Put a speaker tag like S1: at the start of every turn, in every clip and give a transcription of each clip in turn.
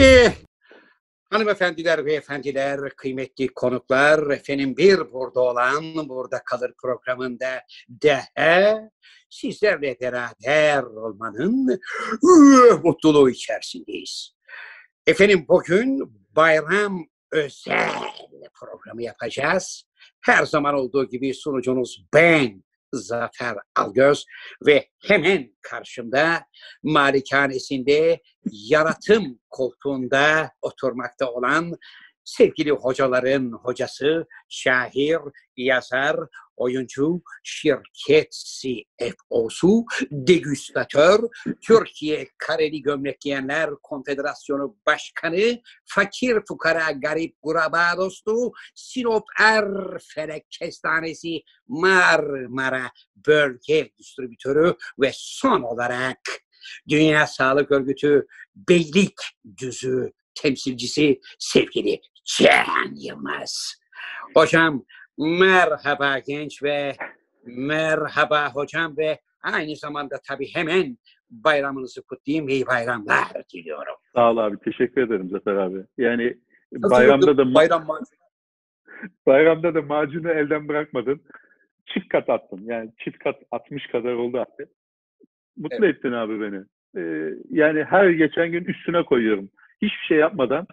S1: Eh, hanımefendiler ve efendiler, kıymetli konuklar, efendim bir burada olan burada kalır programında daha sizlerle beraber olmanın mutluluğu içerisindeyiz. Efendim bugün bayram özel programı yapacağız. Her zaman olduğu gibi sunucunuz ben Zafer Algöz ve hemen karşımda malikanesinde yaratım koltuğunda oturmakta olan sevgili hocaların hocası, şair, yazar, oyuncu, şirket CFO'su, degüstatör, Türkiye Kareli Gömlek Giyenler Konfederasyonu Başkanı, fakir fukara garip guraba dostu, Sinop Erfelek Kestanesi Marmara Bölge Distribütörü ve son olarak Dünya Sağlık Örgütü Beylik Düzü temsilcisi sevgili Can Yılmaz. Hocam merhaba genç ve merhaba hocam ve aynı zamanda tabii hemen bayramınızı kutlayayım. İyi bayramlar diliyorum.
S2: Sağ ol abi. Teşekkür ederim Zafer abi. Yani
S1: Nasıl
S2: bayramda
S1: yoktu
S2: da
S1: bayram
S2: bayramda da macunu elden bırakmadın. Çift kat attın. Yani çift kat atmış kadar oldu abi. Mutlu ettin abi beni. Ee, yani her geçen gün üstüne koyuyorum. Hiçbir şey yapmadan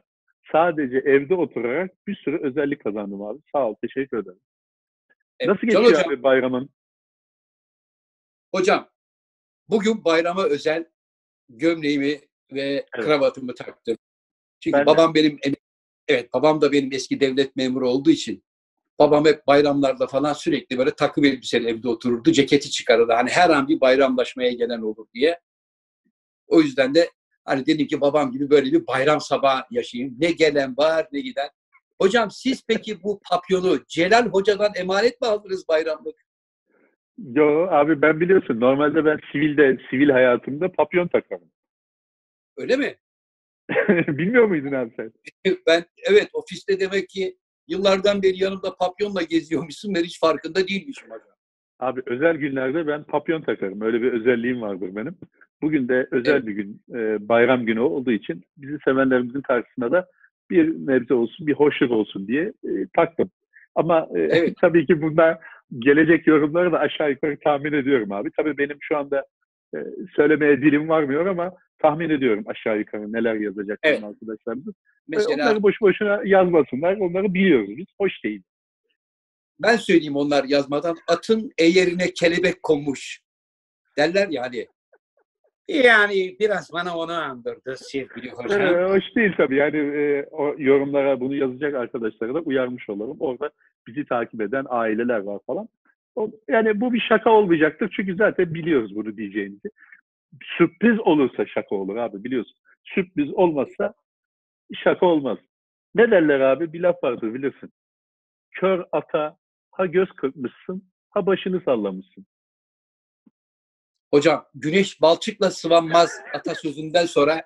S2: sadece evde oturarak bir sürü özellik kazandım abi. Sağ ol. Teşekkür ederim.
S1: Evet,
S2: Nasıl geçiyor
S1: hocam,
S2: abi bayramın?
S1: hocam bugün bayrama özel gömleğimi ve kravatımı taktım. Çünkü
S2: Ben de.
S1: babam benim em- evet babam da benim eski devlet memuru olduğu için babam hep bayramlarda falan sürekli böyle takım elbiseli evde otururdu. Ceketi çıkarırdı. Hani her an bir bayramlaşmaya gelen olur diye. O yüzden de hani dedim ki babam gibi böyle bir bayram sabahı yaşayayım. Ne gelen var ne giden. Hocam siz peki bu papyonu Celal Hoca'dan emanet mi aldınız bayramlık?
S2: Yo abi ben biliyorsun normalde ben sivilde, sivil hayatımda papyon takarım.
S1: Öyle mi?
S2: Bilmiyor muydun abi sen?
S1: Ben evet ofiste demek ki yıllardan beri yanımda papyonla geziyormuşsun. Ben hiç farkında değilmişim hocam.
S2: Abi özel günlerde ben papyon takarım. Öyle bir özelliğim vardır benim. Bugün de özel
S1: Evet.
S2: bir gün, e, bayram günü olduğu için bizi sevenlerimizin karşısına da bir nebze olsun, bir hoşluk olsun diye e, taktım. Ama e,
S1: Evet.
S2: tabii ki bunlar gelecek yorumları da aşağı yukarı tahmin ediyorum abi. Tabii benim şu anda e, söylemeye dilim varmıyor ama tahmin ediyorum aşağı yukarı neler yazacak
S1: Evet.
S2: arkadaşlarımız. E,
S1: Mesela
S2: Onları boş boşuna yazmasınlar. Onları biliyoruz biz. Hoş değil.
S1: Ben söyleyeyim onlar yazmadan atın eğerine kelebek konmuş derler ya hani. Yani biraz bana onu andırdı sevgili hocam.
S2: Ee, hoş değil tabii. Yani e, o yorumlara bunu yazacak arkadaşlara da uyarmış olalım. Orada bizi takip eden aileler var falan. O, yani bu bir şaka olmayacaktır. Çünkü zaten biliyoruz bunu diyeceğimizi. Sürpriz olursa şaka olur abi biliyorsun. Sürpriz olmazsa şaka olmaz. Ne derler abi? Bir laf vardır bilirsin. Kör ata ha göz kırpmışsın ha başını sallamışsın.
S1: Hocam güneş balçıkla sıvanmaz atasözünden sonra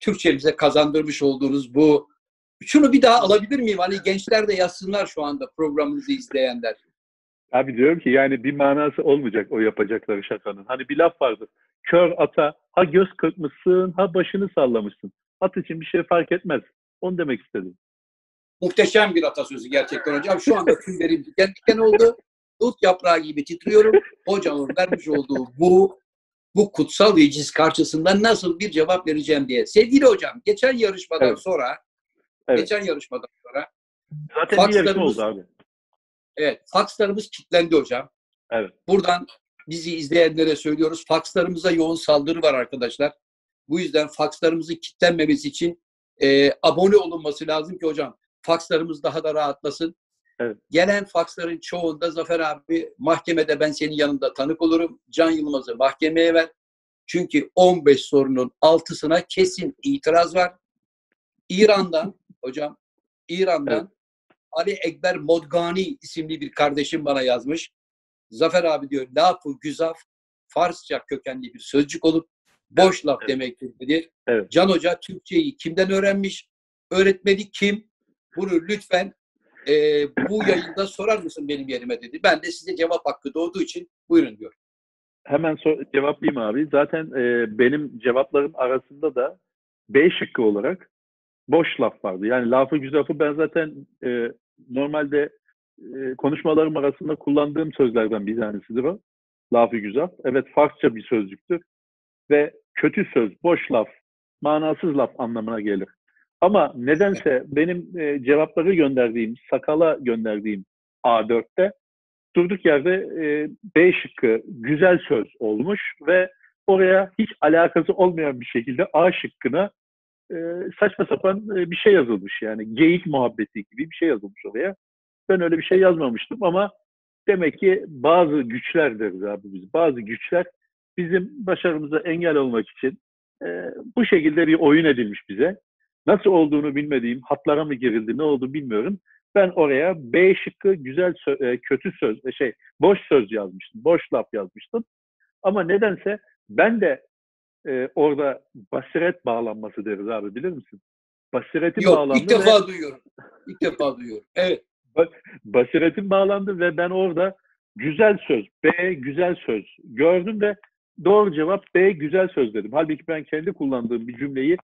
S1: Türkçemize kazandırmış olduğunuz bu şunu bir daha alabilir miyim? Hani gençler de yazsınlar şu anda programımızı izleyenler.
S2: Abi diyorum ki yani bir manası olmayacak o yapacakları şakanın. Hani bir laf vardır. Kör ata ha göz kırpmışsın ha başını sallamışsın. At için bir şey fark etmez. Onu demek istedim.
S1: Muhteşem bir atasözü gerçekten hocam. Şu anda tüylerim diken diken oldu. Dut yaprağı gibi titriyorum. Hocamın vermiş olduğu bu bu kutsal veciz karşısında nasıl bir cevap vereceğim diye. Sevgili hocam, geçen yarışmadan
S2: Evet.
S1: sonra
S2: Evet.
S1: geçen yarışmadan sonra
S2: Zaten bir
S1: Fakslarımız-
S2: oldu abi.
S1: evet fakslarımız kilitlendi hocam.
S2: Evet.
S1: Buradan bizi izleyenlere söylüyoruz. Fakslarımıza yoğun saldırı var arkadaşlar. Bu yüzden fakslarımızın kilitlenmemesi için e, abone olunması lazım ki hocam fakslarımız daha da rahatlasın.
S2: Evet.
S1: Gelen faksların çoğunda Zafer abi mahkemede ben senin yanında tanık olurum. Can Yılmaz'ı mahkemeye ver. Çünkü 15 sorunun 6'sına kesin itiraz var. İran'dan hocam İran'dan
S2: Evet.
S1: Ali Ekber Modgani isimli bir kardeşim bana yazmış. Zafer abi diyor lafı güzaf Farsça kökenli bir sözcük olup boş laf
S2: Evet.
S1: demektir dedi.
S2: Evet.
S1: Can Hoca Türkçeyi kimden öğrenmiş? Öğretmeni kim? Bunu lütfen e, bu yayında sorar mısın benim yerime dedi. Ben de size cevap hakkı doğduğu için buyurun diyor.
S2: Hemen sor- cevaplayayım abi. Zaten e, benim cevaplarım arasında da B şıkkı olarak boş laf vardı. Yani lafı güzafı ben zaten e, normalde e, konuşmalarım arasında kullandığım sözlerden bir tanesidir o. Lafı güzaf. Evet Farsça bir sözcüktür. Ve kötü söz, boş laf, manasız laf anlamına gelir. Ama nedense benim e, cevapları gönderdiğim, sakala gönderdiğim A4'te durduk yerde e, B şıkkı güzel söz olmuş ve oraya hiç alakası olmayan bir şekilde A şıkkına e, saçma sapan e, bir şey yazılmış. Yani geyik muhabbeti gibi bir şey yazılmış oraya. Ben öyle bir şey yazmamıştım ama demek ki bazı güçler deriz abi biz. Bazı güçler bizim başarımıza engel olmak için e, bu şekilde bir oyun edilmiş bize. Nasıl olduğunu bilmediğim, hatlara mı girildi, ne oldu bilmiyorum. Ben oraya B şıkkı güzel sö- e, kötü söz, e, şey boş söz yazmıştım, boş laf yazmıştım. Ama nedense ben de e, orada basiret bağlanması deriz abi bilir misin? Basiretin
S1: Yok
S2: bağlandı
S1: ilk defa
S2: ve
S1: duyuyorum. İlk defa duyuyorum. Evet.
S2: basiretim bağlandı ve ben orada güzel söz, B güzel söz gördüm ve doğru cevap B güzel söz dedim. Halbuki ben kendi kullandığım bir cümleyi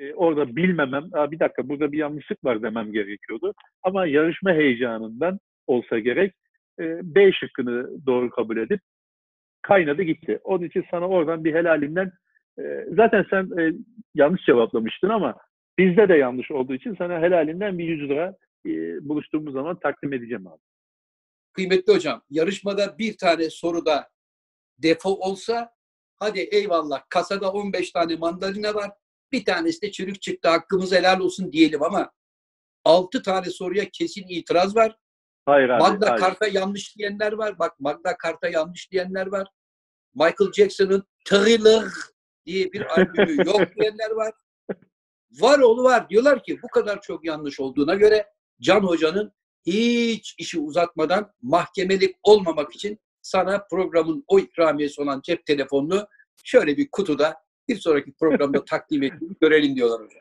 S2: e, orada bilmemem, bir dakika burada bir yanlışlık var demem gerekiyordu. Ama yarışma heyecanından olsa gerek e, B şıkkını doğru kabul edip kaynadı gitti. Onun için sana oradan bir helalinden e, zaten sen e, yanlış cevaplamıştın ama bizde de yanlış olduğu için sana helalinden bir 100 lira e, buluştuğumuz zaman takdim edeceğim abi.
S1: Kıymetli hocam, yarışmada bir tane soruda defo olsa hadi eyvallah kasada 15 tane mandalina var. Bir tanesi de çürük çıktı hakkımız helal olsun diyelim ama 6 tane soruya kesin itiraz var.
S2: Hayır abi.
S1: Magna
S2: hayır.
S1: Carta yanlış diyenler var. Bak Magna Carta yanlış diyenler var. Michael Jackson'ın Thriller diye bir albümü yok diyenler var. Var oğlu var. Diyorlar ki bu kadar çok yanlış olduğuna göre Can Hoca'nın hiç işi uzatmadan mahkemelik olmamak için sana programın o ikramiyesi olan cep telefonunu şöyle bir kutuda bir sonraki programda takdim ettiğini görelim diyorlar hocam.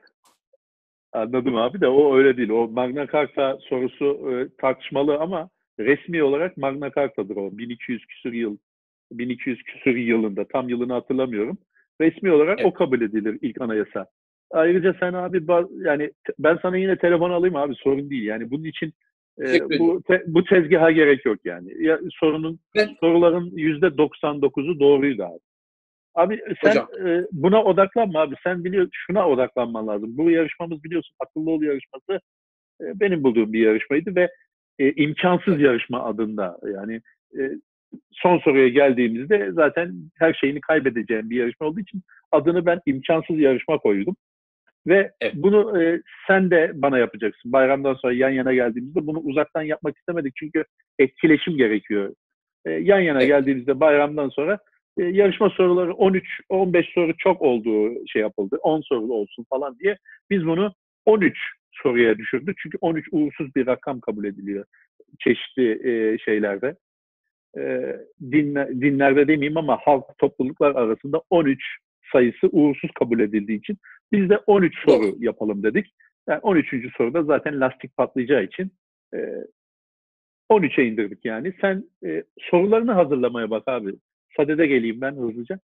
S2: Anladım abi de o öyle değil. O Magna Carta sorusu e, tartışmalı ama resmi olarak Magna Carta'dır o. 1200 küsur yıl 1200 küsur yılında tam yılını hatırlamıyorum. Resmi olarak
S1: Evet.
S2: o kabul edilir ilk anayasa. Ayrıca sen abi yani ben sana yine telefon alayım abi sorun değil. Yani bunun için e, bu te- bu tezgaha gerek yok yani. Ya, sorunun
S1: Ben-
S2: soruların yüzde 99'u doğruydu abi. Abi sen
S1: Hocam.
S2: e, buna odaklanma abi. Sen biliyorsun şuna odaklanman lazım. Bu yarışmamız biliyorsun akıllı ol yarışması e, benim bulduğum bir yarışmaydı ve e, imkansız yarışma adında yani e, son soruya geldiğimizde zaten her şeyini kaybedeceğim bir yarışma olduğu için adını ben imkansız yarışma koydum. Ve
S1: Evet.
S2: bunu e, sen de bana yapacaksın. Bayramdan sonra yan yana geldiğimizde bunu uzaktan yapmak istemedik çünkü etkileşim gerekiyor. E, yan yana
S1: Evet.
S2: geldiğimizde bayramdan sonra e, yarışma soruları 13-15 soru çok olduğu şey yapıldı. 10 soru olsun falan diye biz bunu 13 soruya düşürdük. Çünkü 13 uğursuz bir rakam kabul ediliyor çeşitli e, şeylerde. E, dinle, dinlerde demeyeyim ama halk topluluklar arasında 13 sayısı uğursuz kabul edildiği için biz de 13 soru yapalım dedik. Yani 13. soruda zaten lastik patlayacağı için e, 13'e indirdik yani. Sen e, sorularını hazırlamaya bak abi. Sadede geleyim ben hızlıca.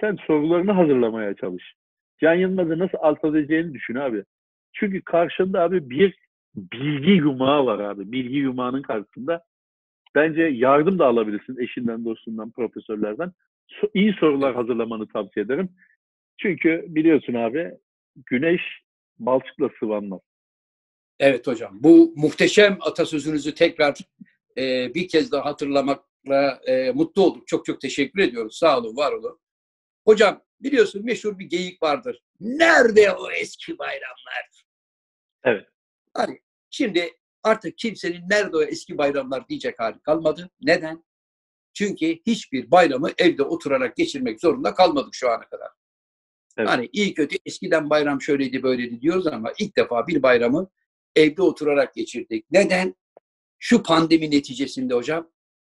S2: Sen sorularını hazırlamaya çalış. Can Yılmaz'ı nasıl alt edeceğini düşün abi. Çünkü karşında abi bir bilgi yumağı var abi. Bilgi yumağının karşısında bence yardım da alabilirsin eşinden, dostundan, profesörlerden. So- iyi sorular hazırlamanı tavsiye ederim. Çünkü biliyorsun abi güneş balçıkla sıvanmaz.
S1: Evet hocam. Bu muhteşem atasözünüzü tekrar e, bir kez daha e, mutlu olduk. Çok çok teşekkür ediyoruz. Sağ olun, var olun. Hocam biliyorsun meşhur bir geyik vardır. Nerede o eski bayramlar?
S2: Evet.
S1: Hani şimdi artık kimsenin nerede o eski bayramlar diyecek hali kalmadı. Neden? Çünkü hiçbir bayramı evde oturarak geçirmek zorunda kalmadık şu ana kadar.
S2: Evet.
S1: Hani iyi kötü eskiden bayram şöyleydi böyleydi diyoruz ama ilk defa bir bayramı evde oturarak geçirdik. Neden? Şu pandemi neticesinde hocam.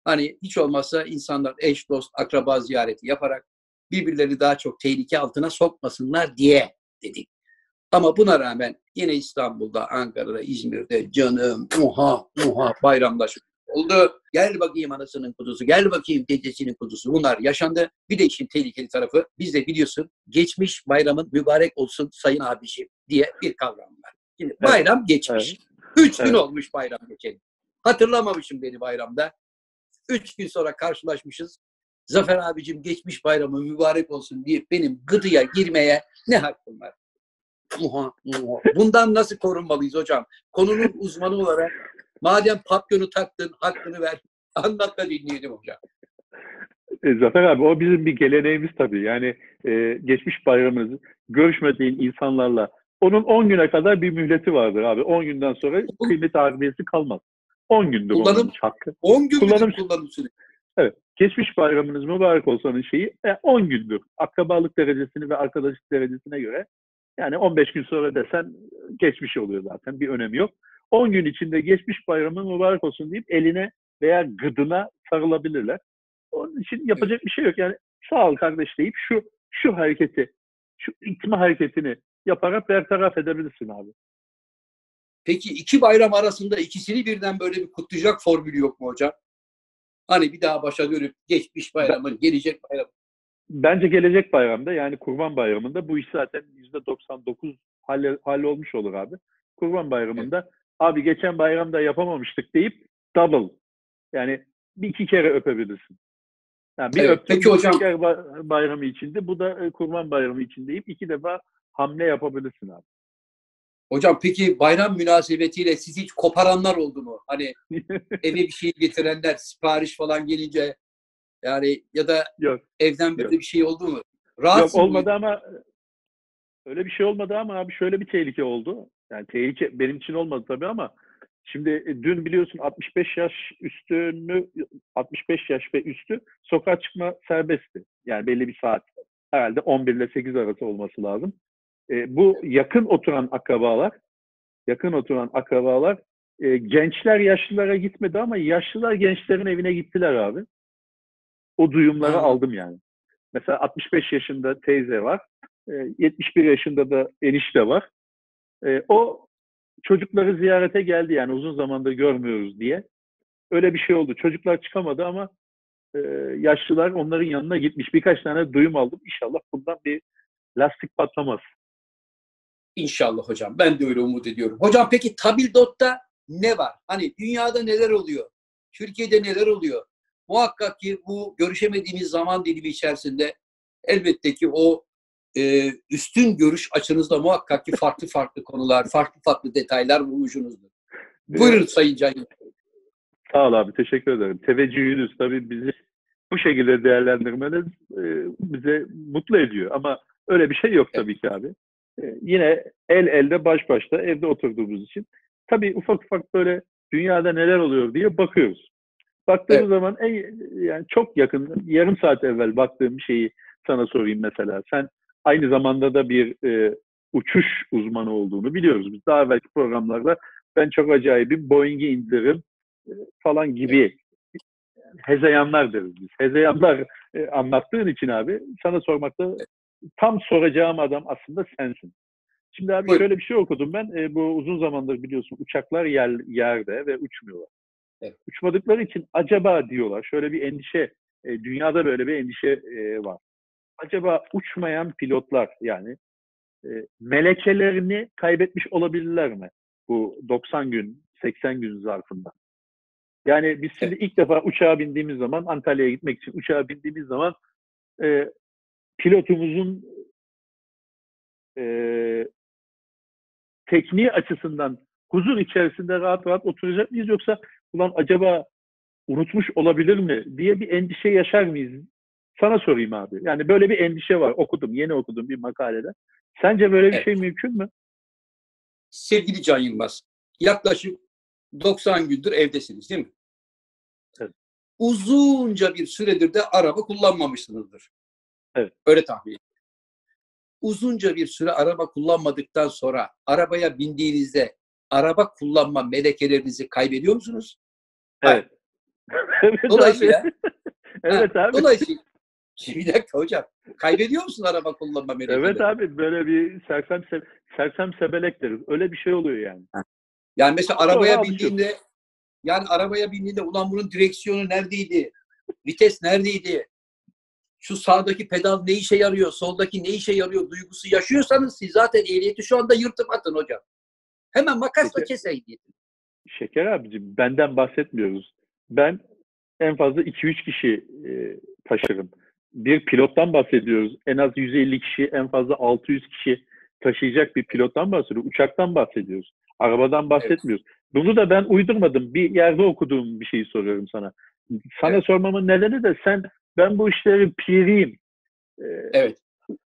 S1: Hani hiç olmazsa insanlar eş, dost, akraba ziyareti yaparak birbirlerini daha çok tehlike altına sokmasınlar diye dedik. Ama buna rağmen yine İstanbul'da, Ankara'da, İzmir'de canım muha muha bayramlaşmak oldu. Gel bakayım anasının kuzusu, gel bakayım dedesinin kuzusu. Bunlar yaşandı. Bir de işin tehlikeli tarafı, biz de biliyorsun geçmiş bayramın mübarek olsun sayın abiciğim diye bir kavram var. Şimdi bayram geçmiş. Üç gün
S2: Evet.
S1: olmuş bayram geçeli. Hatırlamamışım beni bayramda. Üç gün sonra karşılaşmışız. Zafer abicim geçmiş bayramı mübarek olsun diye benim gıdıya girmeye ne hakkım var? Bundan nasıl korunmalıyız hocam? Konunun uzmanı olarak madem papyonu taktın hakkını ver. Anlat da dinleyelim hocam.
S2: E, Zafer abi o bizim bir geleneğimiz tabii. Yani e, geçmiş bayramımızı görüşmediğin insanlarla onun 10 güne kadar bir mühleti vardır abi. 10 günden sonra kıymet harbiyesi kalmaz. 10 gündür
S1: Kullanım-
S2: hakkı.
S1: 10 gün
S2: Kullanım-
S1: kullanım, süresi.
S2: Geçmiş bayramınız mübarek olsanın şeyi e, 10 gündür. Akrabalık derecesini ve arkadaşlık derecesine göre yani 15 gün sonra desen geçmiş oluyor zaten. Bir önemi yok. 10 gün içinde geçmiş bayramın mübarek olsun deyip eline veya gıdına sarılabilirler. Onun için yapacak bir şey yok. Yani sağ ol kardeş deyip şu şu hareketi, şu itme hareketini yaparak bertaraf edebilirsin abi.
S1: Peki iki bayram arasında ikisini birden böyle bir kutlayacak formülü yok mu hocam? Hani bir daha başa dönüp geçmiş bayramın, gelecek bayram.
S2: Bence gelecek bayramda yani Kurban Bayramı'nda bu iş zaten %99 halle, hallolmuş olur abi. Kurban Bayramı'nda abi geçen bayramda yapamamıştık deyip double yani bir iki kere öpebilirsin. Yani bir
S1: Evet,
S2: öptün
S1: peki hocam-
S2: bayramı içinde bu da e, Kurban Bayramı için deyip iki defa hamle yapabilirsin abi.
S1: Hocam peki bayram münasebetiyle siz hiç koparanlar oldu mu? Hani eve bir şey getirenler, sipariş falan gelince yani ya da
S2: Yok.
S1: evden böyle
S2: Yok.
S1: bir şey oldu mu?
S2: Yok
S1: Rahatsız
S2: olmadı ama öyle bir şey olmadı ama abi şöyle bir tehlike oldu. Yani tehlike benim için olmadı tabii ama şimdi e, dün biliyorsun 65 yaş üstünü 65 yaş ve üstü sokağa çıkma serbestti. Yani belli bir saat. Herhalde 11 ile 8 arası olması lazım. E, bu yakın oturan akrabalar yakın oturan akrabalar e, gençler yaşlılara gitmedi ama yaşlılar gençlerin evine gittiler abi. O duyumları
S1: Ha.
S2: aldım yani. Mesela 65 yaşında teyze var. e, 71 yaşında da enişte var. E, o çocukları ziyarete geldi yani uzun zamandır görmüyoruz diye. Öyle bir şey oldu. Çocuklar çıkamadı ama e, yaşlılar onların yanına gitmiş. Birkaç tane duyum aldım. İnşallah bundan bir lastik patlamaz.
S1: İnşallah hocam. Ben de öyle umut ediyorum. Hocam peki tabildot'ta ne var? Hani dünyada neler oluyor? Türkiye'de neler oluyor? Muhakkak ki bu görüşemediğimiz zaman dilimi içerisinde elbette ki o e, üstün görüş açınızda muhakkak ki farklı farklı konular, farklı farklı detaylar bulmuşsunuzdur. Buyurun Sayın Can.
S2: Sağ ol abi, teşekkür ederim. Teveccühünüz tabii bizi bu şekilde değerlendirmeniz e, bize mutlu ediyor. Ama öyle bir şey yok tabii ki abi. E, yine el elde baş başta evde oturduğumuz için tabii ufak ufak böyle dünyada neler oluyor diye bakıyoruz. Baktığımız
S1: Evet.
S2: zaman en yani çok yakın yarım saat evvel baktığım bir şeyi sana sorayım mesela. Sen aynı zamanda da bir e, uçuş uzmanı olduğunu biliyoruz. Biz daha evvelki programlarda ben çok acayibim Boeing'i indiririm e, falan gibi hezeyanlar deriz biz. Hezeyanlar e, anlattığın için abi sana sormakta tam soracağım adam aslında sensin. Şimdi abi
S1: Buyurun.
S2: şöyle bir şey okudum ben. E, bu uzun zamandır biliyorsun uçaklar yer, yerde ve uçmuyorlar.
S1: Evet.
S2: Uçmadıkları için acaba diyorlar. Şöyle bir endişe, e, dünyada böyle bir endişe e, var. Acaba uçmayan pilotlar yani e, melekelerini kaybetmiş olabilirler mi? Bu 90 gün, 80 gün zarfında. Yani biz şimdi ilk defa uçağa bindiğimiz zaman, Antalya'ya gitmek için uçağa bindiğimiz zaman e, pilotumuzun e, tekniği açısından huzur içerisinde rahat rahat oturacak mıyız yoksa ulan acaba unutmuş olabilir mi diye bir endişe yaşar mıyız? Sana sorayım abi. Yani böyle bir endişe var. Okudum, yeni okudum bir makalede. Sence böyle bir
S1: Evet.
S2: şey mümkün mü?
S1: Sevgili Can Yılmaz, yaklaşık 90 gündür evdesiniz değil mi?
S2: Evet.
S1: Uzunca bir süredir de araba kullanmamışsınızdır.
S2: Evet.
S1: Öyle tahmin ediyorum. Uzunca bir süre araba kullanmadıktan sonra arabaya bindiğinizde araba kullanma melekelerinizi kaybediyor musunuz?
S2: Evet.
S1: Dolayısıyla-
S2: evet abi.
S1: Dolayısıyla bir dakika hocam. Kaybediyor musun araba kullanma melekelerini?
S2: Evet abi böyle bir sersem se- sersem sebelek deriz. Öyle bir şey oluyor yani.
S1: Yani mesela arabaya bindiğinde Yani arabaya bindiğinde ulan bunun direksiyonu neredeydi? Vites neredeydi? Şu sağdaki pedal ne işe yarıyor? Soldaki ne işe yarıyor? Duygusu yaşıyorsanız siz zaten ehliyeti şu anda yırtıp atın hocam. Hemen makasla kes ehliyeti.
S2: Şeker abicim benden bahsetmiyoruz. Ben en fazla 2-3 kişi e, taşırım. Bir pilottan bahsediyoruz. En az 150 kişi, en fazla 600 kişi taşıyacak bir pilottan bahsediyoruz. Uçaktan bahsediyoruz. Arabadan bahsetmiyoruz. Bunu da ben uydurmadım. Bir yerde okuduğum bir şeyi soruyorum sana. Sana
S1: Evet.
S2: sormamın nedeni de sen ben bu işleri piriyim. E,
S1: Evet.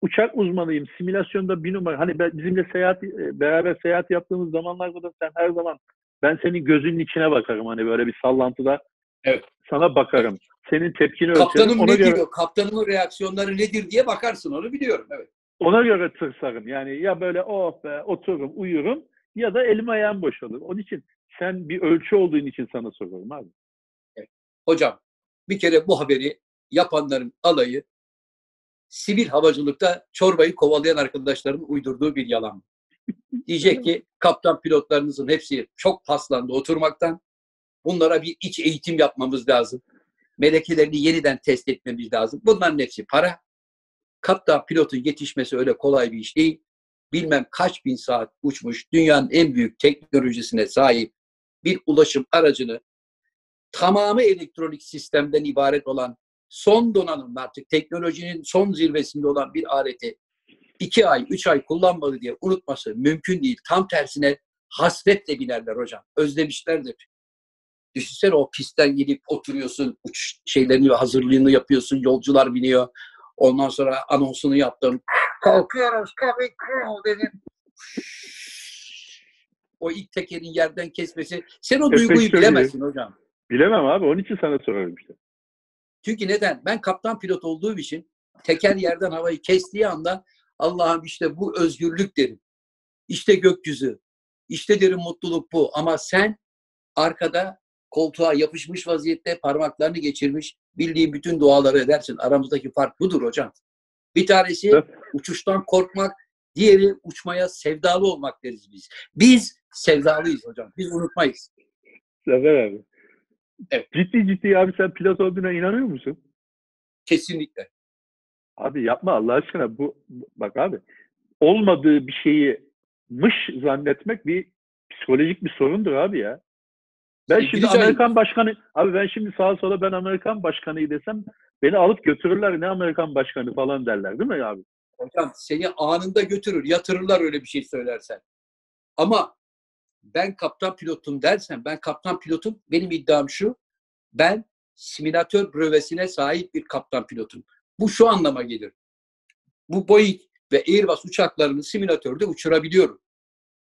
S2: uçak uzmanıyım. Simülasyonda bir numara. Hani bizimle seyahat e, beraber seyahat yaptığımız zamanlarda da sen her zaman ben senin gözünün içine bakarım. Hani böyle bir sallantıda
S1: Evet.
S2: sana bakarım. Senin tepkini ölçerim.
S1: Kaptanım
S2: Ona
S1: ne
S2: göre,
S1: diyor? Kaptanımın reaksiyonları nedir diye bakarsın onu biliyorum. Evet.
S2: ona göre tırsarım. Yani ya böyle oh be otururum, uyurum ya da elim ayağım boşalır. Onun için sen bir ölçü olduğun için sana soruyorum abi.
S1: Hocam bir kere bu haberi yapanların alayı sivil havacılıkta çorbayı kovalayan arkadaşların uydurduğu bir yalan. Diyecek ki kaptan pilotlarınızın hepsi çok paslandı oturmaktan. Bunlara bir iç eğitim yapmamız lazım. Melekelerini yeniden test etmemiz lazım. Bunların hepsi para. Kaptan pilotun yetişmesi öyle kolay bir iş değil. Bilmem kaç bin saat uçmuş dünyanın en büyük teknolojisine sahip bir ulaşım aracını tamamı elektronik sistemden ibaret olan son donanım artık teknolojinin son zirvesinde olan bir aleti iki ay, üç ay kullanmadı diye unutması mümkün değil. Tam tersine hasretle binerler hocam. Özlemişlerdir. Düşünsene o pistten gidip oturuyorsun, uç şeylerini hazırlığını yapıyorsun, yolcular biniyor. Ondan sonra anonsunu yaptım. Kalkıyoruz, coming crew dedim. O ilk tekerin yerden kesmesi. Sen o duyguyu bilemezsin hocam.
S2: Bilemem abi. Onun için sana sorarım işte.
S1: Çünkü neden? Ben kaptan pilot olduğum için teker yerden havayı kestiği anda Allah'ım işte bu özgürlük derim. İşte gökyüzü. İşte derim mutluluk bu. Ama sen arkada koltuğa yapışmış vaziyette parmaklarını geçirmiş bildiğin bütün duaları edersin. Aramızdaki fark budur hocam. Bir tanesi
S2: Evet.
S1: uçuştan korkmak, diğeri uçmaya sevdalı olmak deriz biz. Biz sevdalıyız hocam. Biz unutmayız.
S2: Zafer abi.
S1: Evet.
S2: Ciddi ciddi abi sen pilot olduğuna inanıyor musun?
S1: Kesinlikle.
S2: Abi yapma Allah aşkına bu bak abi olmadığı bir şeyi mış zannetmek bir psikolojik bir sorundur abi ya. Ben şimdi Amerikan başkanı abi ben şimdi sağa sola ben Amerikan başkanıyım desem beni alıp götürürler ne Amerikan başkanı falan derler değil mi abi?
S1: Hocam seni anında götürür, yatırırlar öyle bir şey söylersen. Ama ben kaptan pilotum dersen, ben kaptan pilotum, benim iddiam şu, ben simülatör brövesine sahip bir kaptan pilotum. Bu şu anlama gelir. Bu Boeing ve Airbus uçaklarını simülatörde uçurabiliyorum.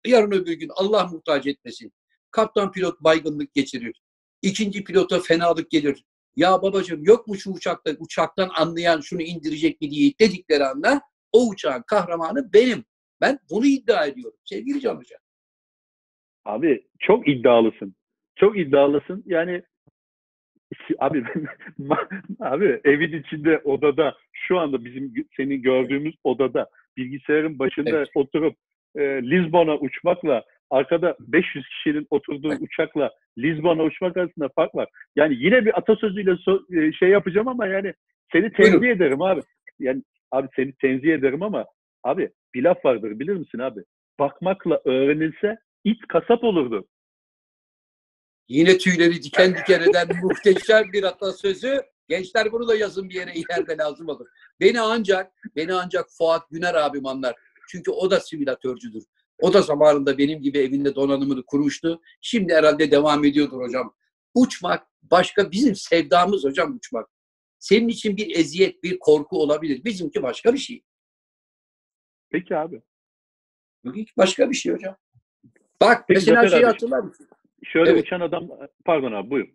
S1: Yarın öbür gün Allah muhtaç etmesin. Kaptan pilot baygınlık geçirir. İkinci pilota fenalık gelir. Ya babacığım yok mu şu uçakta uçaktan anlayan şunu indirecek mi diye dedikleri anda o uçağın kahramanı benim. Ben bunu iddia ediyorum sevgili Can Hoca.
S2: Abi çok iddialısın. Çok iddialısın. Yani abi abi evin içinde odada şu anda bizim senin gördüğümüz odada bilgisayarın başında
S1: Evet.
S2: oturup e, Lizbon'a uçmakla arkada 500 kişinin oturduğu
S1: Evet.
S2: uçakla Lizbon'a uçmak arasında fark var. Yani yine bir atasözüyle so- e, şey yapacağım ama yani seni tenzih
S1: Buyurun.
S2: ederim abi. Yani abi seni tenzih ederim ama abi bir laf vardır bilir misin abi? Bakmakla öğrenilse it kasap olurdu.
S1: Yine tüyleri diken diken eden muhteşem bir atasözü. Gençler bunu da yazın bir yere ileride lazım olur. Beni ancak beni ancak Fuat Güner abim anlar. Çünkü o da simülatörcüdür. O da zamanında benim gibi evinde donanımını kurmuştu. Şimdi herhalde devam ediyordur hocam. Uçmak başka bizim sevdamız hocam uçmak. Senin için bir eziyet, bir korku olabilir. Bizimki başka bir şey.
S2: Peki abi.
S1: Bizimki başka bir şey hocam. Bak
S2: Peki
S1: mesela şeyi hatırlar mısın?
S2: Şöyle
S1: Evet.
S2: uçan adam pardon abi buyur.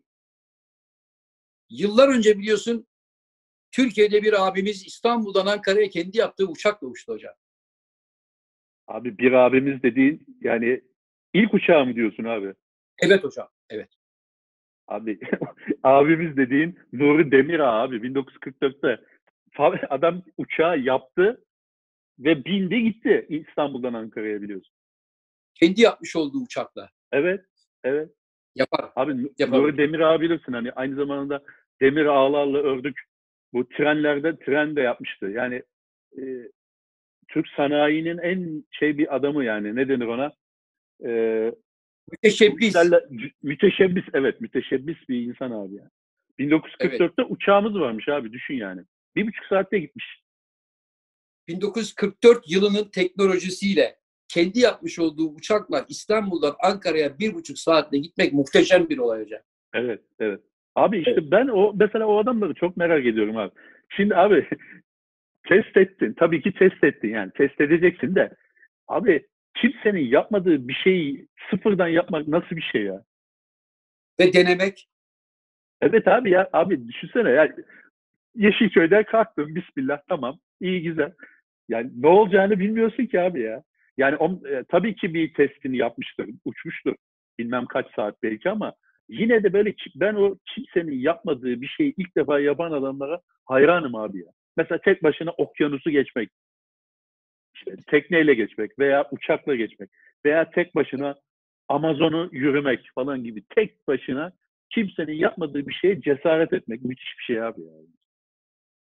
S1: Yıllar önce biliyorsun Türkiye'de bir abimiz İstanbul'dan Ankara'ya kendi yaptığı uçakla uçtu hocam.
S2: Abi bir abimiz dediğin yani ilk uçağı mı diyorsun abi?
S1: Evet hocam. Evet.
S2: Abi abimiz dediğin Nuri Demirağ abi 1944'te Fa- adam uçağı yaptı ve bindi gitti İstanbul'dan Ankara'ya biliyorsun.
S1: Kendi yapmış olduğu uçakla.
S2: Evet, evet.
S1: Yapar.
S2: Abi
S1: Yapalım.
S2: Nuri Demir ağa bilirsin hani aynı zamanda demir ağlarla ördük. Bu trenlerde tren de yapmıştı. Yani e, Türk sanayinin en şey bir adamı yani ne denir ona? E,
S1: Müteşebbis.
S2: Müteşebbis. evet müteşebbis bir insan abi yani. 1944'te uçağımız varmış abi düşün yani. Bir buçuk saatte gitmiş.
S1: 1944 yılının teknolojisiyle kendi yapmış olduğu uçakla İstanbul'dan Ankara'ya bir buçuk saatte gitmek muhteşem bir olay hocam.
S2: Evet, evet. Abi işte ben o mesela o adamları çok merak ediyorum abi. Şimdi abi test ettin. Tabii ki test ettin yani. Test edeceksin de. Abi kimsenin yapmadığı bir şeyi sıfırdan yapmak nasıl bir şey ya?
S1: Ve denemek
S2: Evet abi ya. Abi düşünsene ya. Yeşilköy'den kalktım. Bismillah tamam. iyi güzel. Yani ne olacağını bilmiyorsun ki abi ya. Yani on, e, tabii ki bir testini yapmıştır. Uçmuştur. Bilmem kaç saat belki ama yine de böyle ben o kimsenin yapmadığı bir şeyi ilk defa yapan adamlara hayranım abi ya. Mesela tek başına okyanusu geçmek. işte tekneyle geçmek veya uçakla geçmek veya tek başına Amazon'u yürümek falan gibi tek başına kimsenin yapmadığı bir şeye cesaret etmek müthiş bir şey abi ya.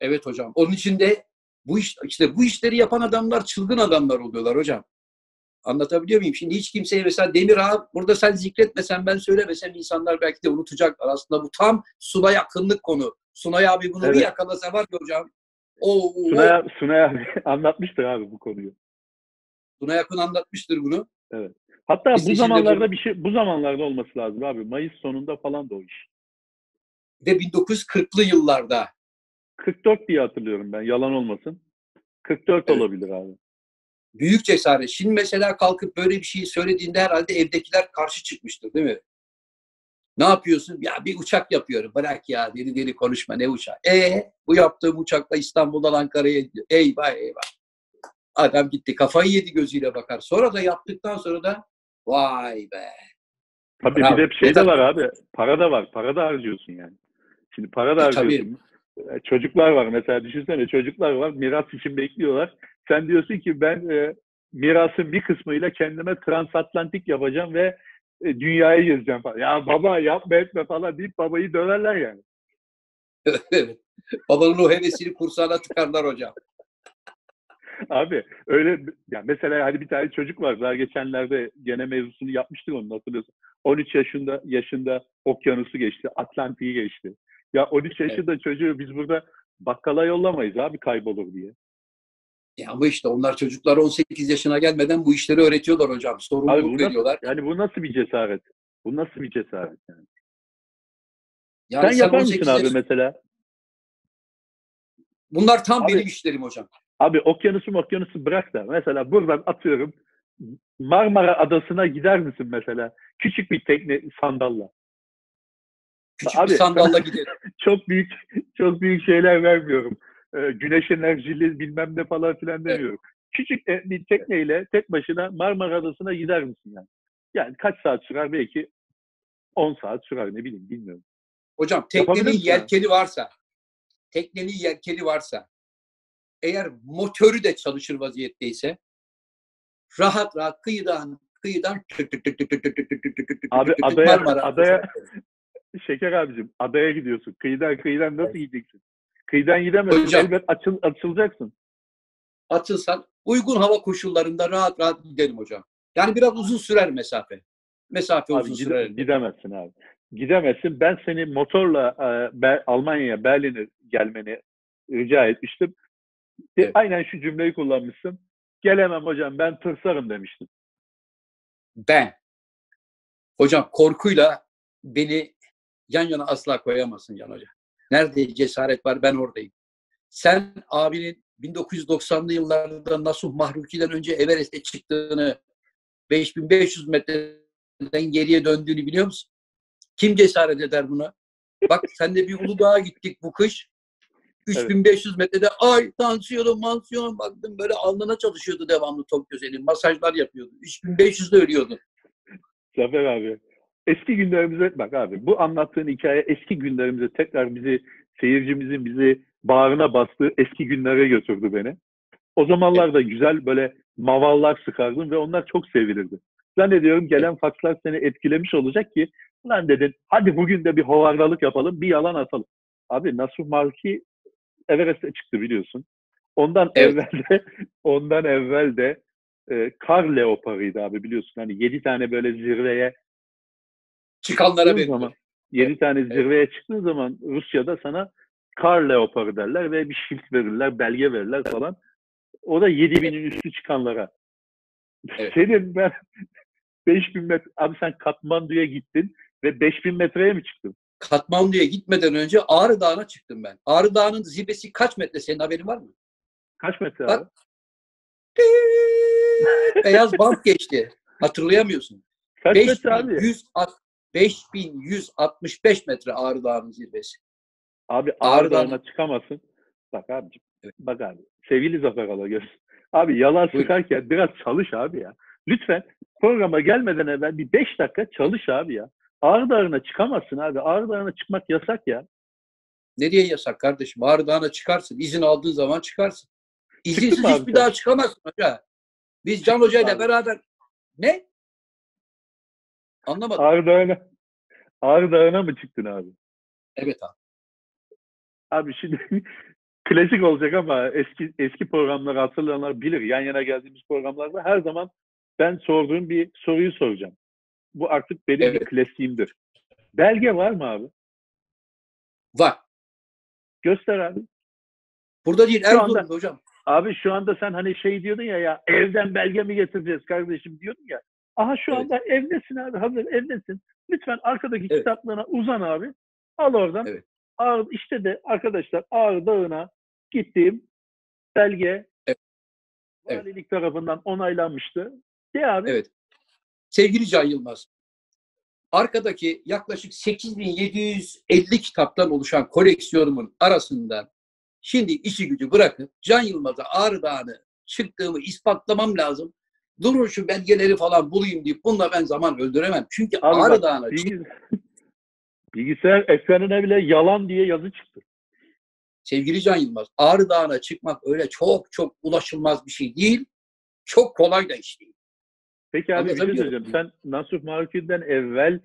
S1: Evet hocam. Onun için de bu iş, işte bu işleri yapan adamlar çılgın adamlar oluyorlar hocam. Anlatabiliyor muyum? Şimdi hiç kimseye mesela Demir Ağa burada sen zikretmesen ben söylemesem insanlar belki de unutacaklar. Aslında bu tam Suna yakınlık konu. Sunay abi bunu bir
S2: Evet.
S1: yakalasa var ya hocam. O, o,
S2: Sunay, Sunay abi anlatmıştır abi bu konuyu.
S1: Suna yakın anlatmıştır bunu.
S2: Hatta
S1: Biz
S2: bu zamanlarda
S1: bunu-
S2: bir şey bu zamanlarda olması lazım abi. Mayıs sonunda falan da o iş.
S1: Ve 1940'lı yıllarda
S2: 44 diye hatırlıyorum ben. Yalan olmasın. 44
S1: Evet.
S2: olabilir abi.
S1: Büyük cesaret. Şimdi mesela kalkıp böyle bir şeyi söylediğinde herhalde evdekiler karşı çıkmıştır değil mi? Ne yapıyorsun? Ya bir uçak yapıyorum. Bırak ya deli deli konuşma ne uçağı. E bu yaptığım uçakla İstanbul'dan Ankara'ya gidiyor. Eyvah eyvah. Adam gitti kafayı yedi gözüyle bakar. Sonra da yaptıktan sonra da vay be.
S2: Tabii
S1: Bravo.
S2: bir de bir şey de var abi. Para da var. Para da harcıyorsun yani. Şimdi para da
S1: E, tabii.
S2: E, Çocuklar var mesela düşünsene çocuklar var miras için bekliyorlar. Sen diyorsun ki ben e, mirasın bir kısmıyla kendime transatlantik yapacağım ve e, dünyayı gezeceğim falan. Ya baba yapma etme falan deyip babayı döverler yani.
S1: Babanın o hevesini kursağına tıkarlar hocam.
S2: Abi öyle ya mesela hani bir tane çocuk var daha geçenlerde gene mevzusunu yapmıştık onu hatırlıyorsun. 13 yaşında yaşında okyanusu geçti, Atlantik'i geçti. Ya 13 yaşında çocuğu biz burada bakkala yollamayız abi kaybolur diye.
S1: Ya ama işte onlar çocuklar 18 yaşına gelmeden bu işleri öğretiyorlar hocam.
S2: Abi bu
S1: Sorumluluk
S2: nasıl,
S1: veriyorlar.
S2: yani bu nasıl bir cesaret? Bu nasıl bir cesaret yani?
S1: Yani
S2: sen yapar mısın
S1: 18
S2: abi
S1: yaş-
S2: mesela?
S1: Bunlar tam
S2: Abi-
S1: benim işlerim hocam.
S2: Abi okyanusu okyanusu bırak da mesela buradan atıyorum Marmara Adası'na gider misin mesela? Küçük bir tekne sandalla.
S1: Küçük
S2: Abi,
S1: bir sandalla gidelim.
S2: çok büyük çok büyük şeyler vermiyorum. Ee, güneş enerjili bilmem ne falan filan demiyorum. Evet. Küçük bir tekneyle tek başına Marmara Adası'na gider misin yani? Yani kaç saat sürer belki 10 saat sürer ne bileyim bilmiyorum.
S1: Hocam teknenin yelkeni varsa teknenin yelkeni varsa eğer motoru da çalışır vaziyetteyse rahat rahat kıyıdan kıyıdan
S2: Abi adaya adaya Şeker abicim adaya gidiyorsun. Kıyıdan kıyıdan nasıl gideceksin? Kıyıdan gidemezsin.
S1: Hocam.
S2: Elbet açıl, açılacaksın.
S1: atılsan uygun hava koşullarında rahat rahat giderim hocam. Yani biraz uzun sürer mesafe. Mesafe
S2: Abi
S1: uzun
S2: gide-
S1: sürer.
S2: gidemezsin abi. Gidemezsin. Ben seni motorla e, Be- Almanya'ya, Berlin'e gelmeni rica etmiştim.
S1: Evet.
S2: Aynen şu cümleyi kullanmışsın. Gelemem hocam ben tırsarım demiştim.
S1: Ben hocam korkuyla beni yan yana asla koyamazsın Can Hoca. Nerede cesaret var ben oradayım. Sen abinin 1990'lı yıllarda Nasuh Mahruki'den önce Everest'e çıktığını 5500 metreden geriye döndüğünü biliyor musun? Kim cesaret eder buna? Bak sen de bir Uludağ'a gittik bu kış. 3500 metrede ay tansiyonum mansiyonum baktım böyle alnına çalışıyordu devamlı Tokyo senin. Masajlar yapıyordu. 3500'de ölüyordu.
S2: Zafer abi. Eski günlerimize bak abi bu anlattığın hikaye eski günlerimize tekrar bizi seyircimizin bizi bağrına bastığı eski günlere götürdü beni. O zamanlar da güzel böyle mavallar sıkardım ve onlar çok sevilirdi. Zannediyorum gelen fakslar seni etkilemiş olacak ki Lan dedin hadi bugün de bir hovardalık yapalım bir yalan atalım. Abi Nasuh Marki Everest'e çıktı biliyorsun. Ondan
S1: Evet.
S2: evvel de ondan evvel de e, kar leoparıydı abi biliyorsun. Hani yedi tane böyle zirveye
S1: Çıkanlara veriyor.
S2: zaman yedi tane zirveye çıktığın zaman Rusya'da sana kar leoparı derler ve bir şilt verirler, belge verirler falan. O da 7000'in üstü çıkanlara.
S1: Evet.
S2: Senin ben 5000 metre abi sen Katmandu'ya gittin ve 5000 metreye mi çıktın?
S1: Katmandu'ya gitmeden önce Ağrı Dağı'na çıktım ben. Ağrı Dağı'nın zirvesi kaç metre senin haberin var mı?
S2: Kaç metre
S1: Bak.
S2: abi?
S1: Beyaz bant geçti. Hatırlayamıyorsun.
S2: Kaç metre abi?
S1: 5100 5165 metre Ağrı Dağı'nın zirvesi.
S2: Abi
S1: Ağrı
S2: Ağrı
S1: Dağı'na-
S2: çıkamazsın. Bak abicim.
S1: Evet.
S2: Bak abi. Sevgili Zafer Alagöz. Abi yalan
S1: Buyurun.
S2: sıkarken biraz çalış abi ya. Lütfen programa gelmeden evvel bir 5 dakika çalış abi ya. Ağrı Dağı'na çıkamazsın abi. Ağrı Dağı'na çıkmak yasak ya.
S1: Nereye yasak kardeşim? Ağrı Dağı'na çıkarsın. İzin aldığın zaman çıkarsın. İzinsiz hiçbir daha çıkamazsın hoca. Biz Can Hoca ile beraber ne? Anlamadım.
S2: Ağrı Dağı'na Ağrı Dağı'na mı çıktın abi?
S1: Evet abi.
S2: Abi şimdi klasik olacak ama eski eski programları hatırlayanlar bilir. Yan yana geldiğimiz programlarda her zaman ben sorduğum bir soruyu soracağım. Bu artık benim bir
S1: Evet.
S2: klasiğimdir. Belge var mı abi?
S1: Var.
S2: Göster abi.
S1: Burada değil
S2: Şu anda-
S1: Erzurum'da hocam.
S2: Abi şu anda sen hani şey diyordun ya ya evden belge mi getireceğiz kardeşim diyordun ya. Aha şu
S1: Evet.
S2: anda evdesin abi hazır evdesin. Lütfen arkadaki
S1: Evet.
S2: kitaplığına uzan abi. Al oradan.
S1: Evet.
S2: Ağrı, işte de arkadaşlar Ağrı Dağı'na gittiğim belge
S1: Evet. Evet.
S2: valilik tarafından onaylanmıştı. De abi.
S1: Evet. Sevgili Can Yılmaz, arkadaki yaklaşık 8750 kitaptan oluşan koleksiyonumun arasından şimdi işi gücü bırakıp Can Yılmaz'a Ağrı Dağı'nı çıktığımı ispatlamam lazım. Durun şu belgeleri falan bulayım deyip bununla ben zaman öldüremem. Çünkü
S2: Abi
S1: Ağrı Dağı'na
S2: Bilgis- Bilgisayar ekranına bile yalan diye yazı çıktı.
S1: sevgili Can Yılmaz, Ağrı Dağı'na çıkmak öyle çok çok ulaşılmaz bir şey değil. Çok kolay da iş değil.
S2: Peki abi bir şey söyleyeceğim. Sen Nasuh Maruki'den evvel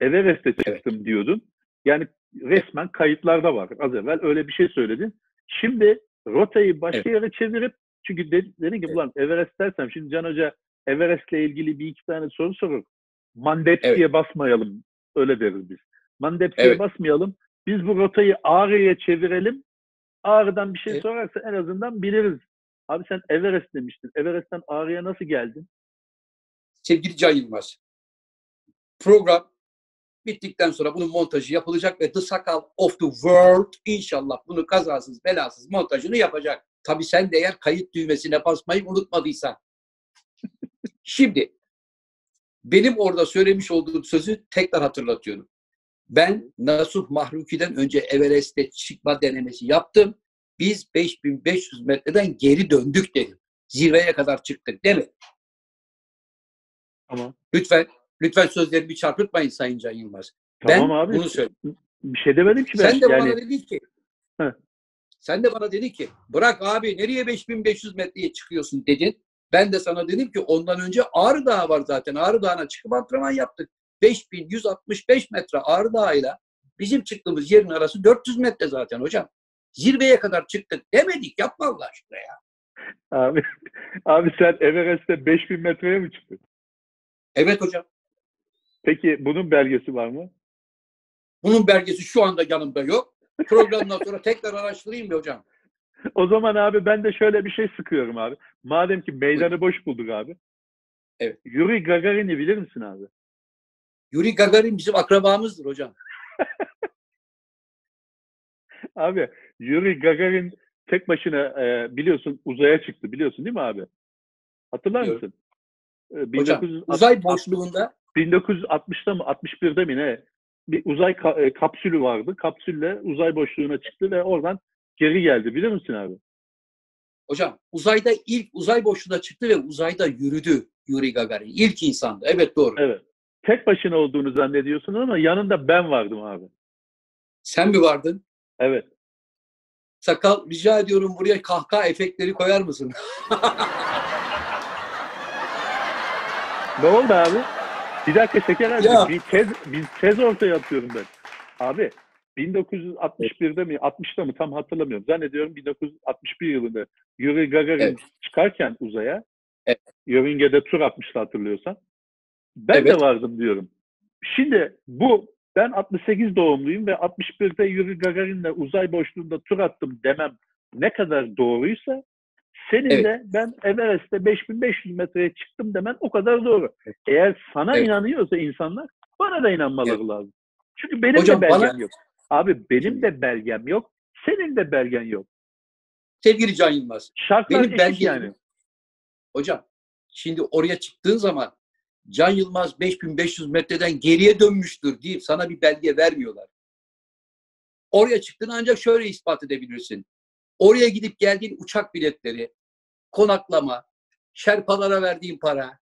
S2: Everest'e çıktım diyordun. Yani resmen kayıtlarda var. Az evvel öyle bir şey söyledin. Şimdi rotayı başka
S1: Evet.
S2: yere çevirip çünkü de, dedin ki ulan Everest dersem şimdi Can Hoca Everest'le ilgili bir iki tane soru sorur. Mandepsi'ye
S1: Evet.
S2: basmayalım. Öyle deriz biz. Mandepsi'ye
S1: Evet.
S2: basmayalım. Biz bu rotayı Ağrı'ya çevirelim. Ağrı'dan bir şey
S1: Evet.
S2: sorarsa en azından biliriz. Abi sen Everest demiştin. Everest'ten Ağrı'ya nasıl geldin?
S1: sevgili Can Yılmaz. Program bittikten sonra bunun montajı yapılacak ve The Sakal of the World inşallah bunu kazasız belasız montajını yapacak. Tabii sen de eğer kayıt düğmesine basmayı unutmadıysan. Şimdi benim orada söylemiş olduğum sözü tekrar hatırlatıyorum. Ben Nasuh Mahruki'den önce Everest'te çıkma denemesi yaptım. Biz 5500 metreden geri döndük dedim. Zirveye kadar çıktık değil mi?
S2: Tamam.
S1: Lütfen, lütfen sözlerimi çarpıtmayın Sayın Can Yılmaz.
S2: Tamam
S1: ben
S2: abi.
S1: bunu söyledim.
S2: Bir şey demedim ki ben.
S1: Sen de
S2: yani
S1: bana dedin ki,
S2: Heh.
S1: Sen de bana dedin ki, bırak abi nereye 5500 metreye çıkıyorsun dedin. Ben de sana dedim ki ondan önce Ağrı Dağı var zaten. Ağrı Dağı'na çıkıp antrenman yaptık. 5165 metre Ağrı Dağı'yla bizim çıktığımız yerin arası 400 metre zaten hocam. Zirveye kadar çıktık demedik. Yapma Allah aşkına ya.
S2: abi, abi sen Everest'te 5000 metreye mi çıktın?
S1: Evet hocam.
S2: Peki bunun belgesi var mı?
S1: Bunun belgesi şu anda yanımda yok. Programdan sonra tekrar araştırayım mı hocam?
S2: O zaman abi ben de şöyle bir şey sıkıyorum abi. Madem ki meydanı boş bulduk abi.
S1: Evet.
S2: Yuri Gagarin'i bilir misin abi?
S1: Yuri Gagarin bizim akrabamızdır hocam.
S2: Abi Yuri Gagarin tek başına e, biliyorsun uzaya çıktı biliyorsun değil mi abi? Hatırlar
S1: Biliyorum.
S2: mısın? E,
S1: Hocam
S2: 1960
S1: uzay boşluğunda
S2: 1960'da mı 61'de mi ne bir uzay ka- e, kapsülü vardı. Kapsülle uzay boşluğuna çıktı ve oradan geri geldi. Bilir misin abi?
S1: hocam uzayda ilk uzay boşluğuna çıktı ve uzayda yürüdü Yuri Gagarin. İlk insandı. Evet doğru.
S2: Evet. Tek başına olduğunu zannediyorsun ama yanında ben vardım abi.
S1: Sen mi vardın?
S2: Evet.
S1: Sakal rica ediyorum buraya kahkaha efektleri koyar mısın?
S2: Ne oldu abi? Bir dakika Şeker abi.
S1: Ya.
S2: Bir tez, bir tez ortaya atıyorum ben. Abi 1961'de mi 60'da mı tam hatırlamıyorum. Zannediyorum 1961 yılında Yuri Gagarin
S1: Evet.
S2: çıkarken uzaya
S1: Evet.
S2: Yörünge'de tur atmıştı hatırlıyorsan. Ben de
S1: Evet.
S2: vardım diyorum. Şimdi bu ben 68 doğumluyum ve 61'de Yuri Gagarin'le uzay boşluğunda tur attım demem ne kadar doğruysa senin
S1: Evet.
S2: de ben Everest'te 5500 metreye çıktım demen o kadar doğru.
S1: Evet.
S2: Eğer sana
S1: Evet.
S2: inanıyorsa insanlar bana da inanmaları
S1: Evet.
S2: lazım. Çünkü benim
S1: Hocam
S2: de belgem
S1: bana-
S2: yok. Abi benim de belgem yok. Senin de belgen yok.
S1: Sevgili Can Yılmaz.
S2: Şartlar
S1: Benim belgem
S2: yani.
S1: Hocam şimdi oraya çıktığın zaman Can Yılmaz 5500 metreden geriye dönmüştür deyip sana bir belge vermiyorlar. Oraya çıktığını ancak şöyle ispat edebilirsin. Oraya gidip geldiğin uçak biletleri, konaklama, şerpalara verdiğin para.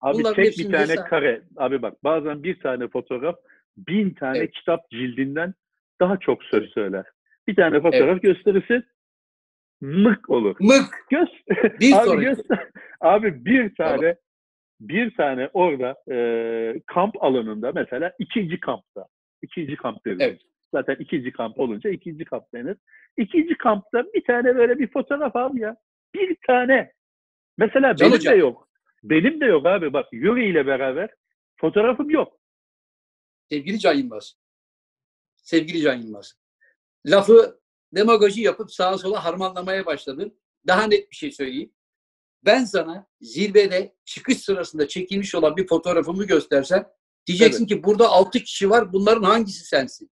S2: Abi
S1: Bunların
S2: tek bir tane
S1: mesela-
S2: kare. Abi bak bazen bir tane fotoğraf bin tane
S1: Evet.
S2: kitap cildinden daha çok söz söyler. Bir tane fotoğraf gösterirsin mık olur.
S1: Mık!
S2: Göz
S1: Bir
S2: abi
S1: sonraki.
S2: göster. Abi bir tane bir tane orada e, kamp alanında mesela ikinci kampta. ikinci kamp deriz.
S1: Evet.
S2: Zaten ikinci kamp olunca ikinci kamp denir. İkinci kampta bir tane böyle bir fotoğraf al ya. Bir tane. Mesela
S1: Can
S2: benim
S1: hocam.
S2: de yok. Benim de yok abi. Bak Yuri ile beraber fotoğrafım yok.
S1: Sevgili Can Yılmaz. Sevgili Can Yılmaz. Lafı demagoji yapıp sağa sola harmanlamaya başladın. Daha net bir şey söyleyeyim. Ben sana zirvede çıkış sırasında çekilmiş olan bir fotoğrafımı göstersem diyeceksin ki burada altı kişi var bunların hangisi sensin?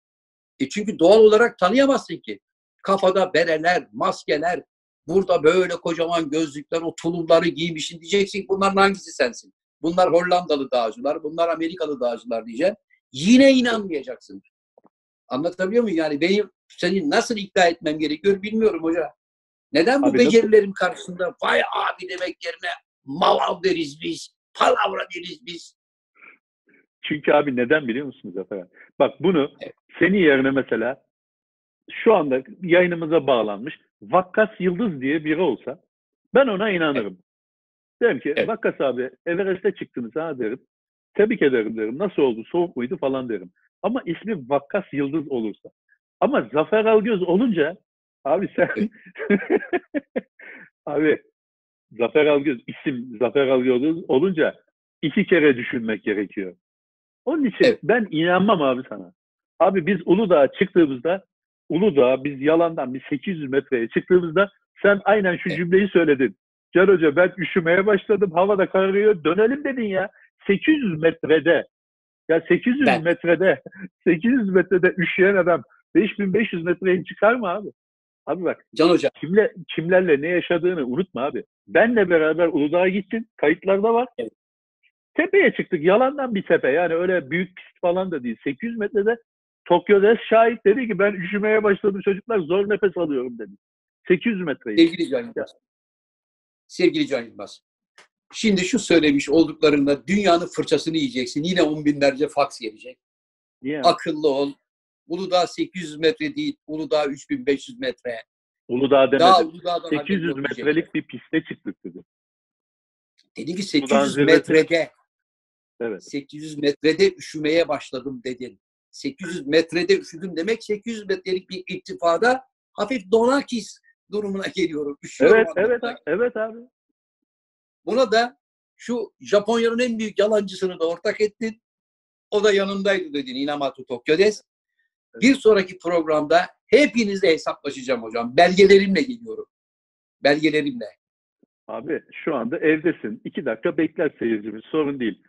S1: E çünkü doğal olarak tanıyamazsın ki. Kafada bereler, maskeler, burada böyle kocaman gözlükler, o tulumları giymişsin diyeceksin bunların hangisi sensin? Bunlar Hollandalı dağcılar, bunlar Amerikalı dağcılar diyeceksin. Yine inanmayacaksın. Anlatabiliyor muyum? Yani benim seni nasıl ikna etmem gerekiyor bilmiyorum hoca. Neden bu
S2: Abi nasıl-
S1: becerilerim karşısında vay abi demek yerine malav deriz biz, palavra deriz biz.
S2: Çünkü abi neden biliyor musunuz efendim? Bak bunu
S1: Evet.
S2: senin yerine mesela şu anda yayınımıza bağlanmış Vakkas Yıldız diye biri olsa ben ona inanırım. Derim ki
S1: Evet.
S2: Vakkas abi Everest'e çıktınız ha derim. Tebrik ederim derim. Nasıl oldu? Soğuk muydu falan derim. Ama ismi Vakkas Yıldız olursa. Ama Zafer Algöz olunca abi sen abi Zafer Algöz isim Zafer Algöz olunca iki kere düşünmek gerekiyor. Onun için
S1: Evet.
S2: ben inanmam abi sana. Abi biz Uludağ'a çıktığımızda Uludağ biz yalandan bir 800 metreye çıktığımızda sen aynen şu
S1: Evet.
S2: cümleyi söyledin. Can Hoca ben üşümeye başladım. Havada kararıyor. Dönelim dedin ya. 800 metrede ya 800
S1: Ben-
S2: metrede 800 metrede üşüyen adam 5500 metreye çıkar mı abi? Abi bak
S1: Can Hoca
S2: kimle, kimlerle ne yaşadığını unutma abi. Benle beraber Uludağ'a gittin. Kayıtlarda var.
S1: Evet.
S2: Tepeye çıktık. Yalandan bir tepe. Yani öyle büyük pist falan da değil. 800 metrede Tokyo Des şahit dedi ki ben üşümeye başladım çocuklar zor nefes alıyorum dedi. 800 metreyi.
S1: Sevgili Can Yılmaz. Sevgili Can Yılmaz. Şimdi şu söylemiş olduklarında dünyanın fırçasını yiyeceksin. Yine on binlerce faks gelecek.
S2: Niye?
S1: Akıllı ol. Uludağ 800 metre değil. Uludağ 3500 metre.
S2: Uludağ
S1: Daha
S2: demedim.
S1: Uludağ'dan
S2: 800
S1: haberin yok diyecek.
S2: metrelik bir piste çıktık dedi.
S1: Dedi ki
S2: Uludağ'ın
S1: 800
S2: zirvesi-
S1: metrede
S2: Evet.
S1: 800 metrede üşümeye başladım dedin. 800 metrede üşüdüm demek 800 metrelik bir irtifada hafif donakis durumuna geliyorum. Üşüyorum
S2: Evet,
S1: anlamına.
S2: evet, evet abi.
S1: Buna da şu Japonya'nın en büyük yalancısını da ortak ettin. O da yanındaydı dedin Inamoto Tokyo'des. Bir sonraki programda hepinizle hesaplaşacağım hocam. Belgelerimle geliyorum. Belgelerimle.
S2: Abi şu anda evdesin. İki dakika bekler seyircimiz. Sorun değil.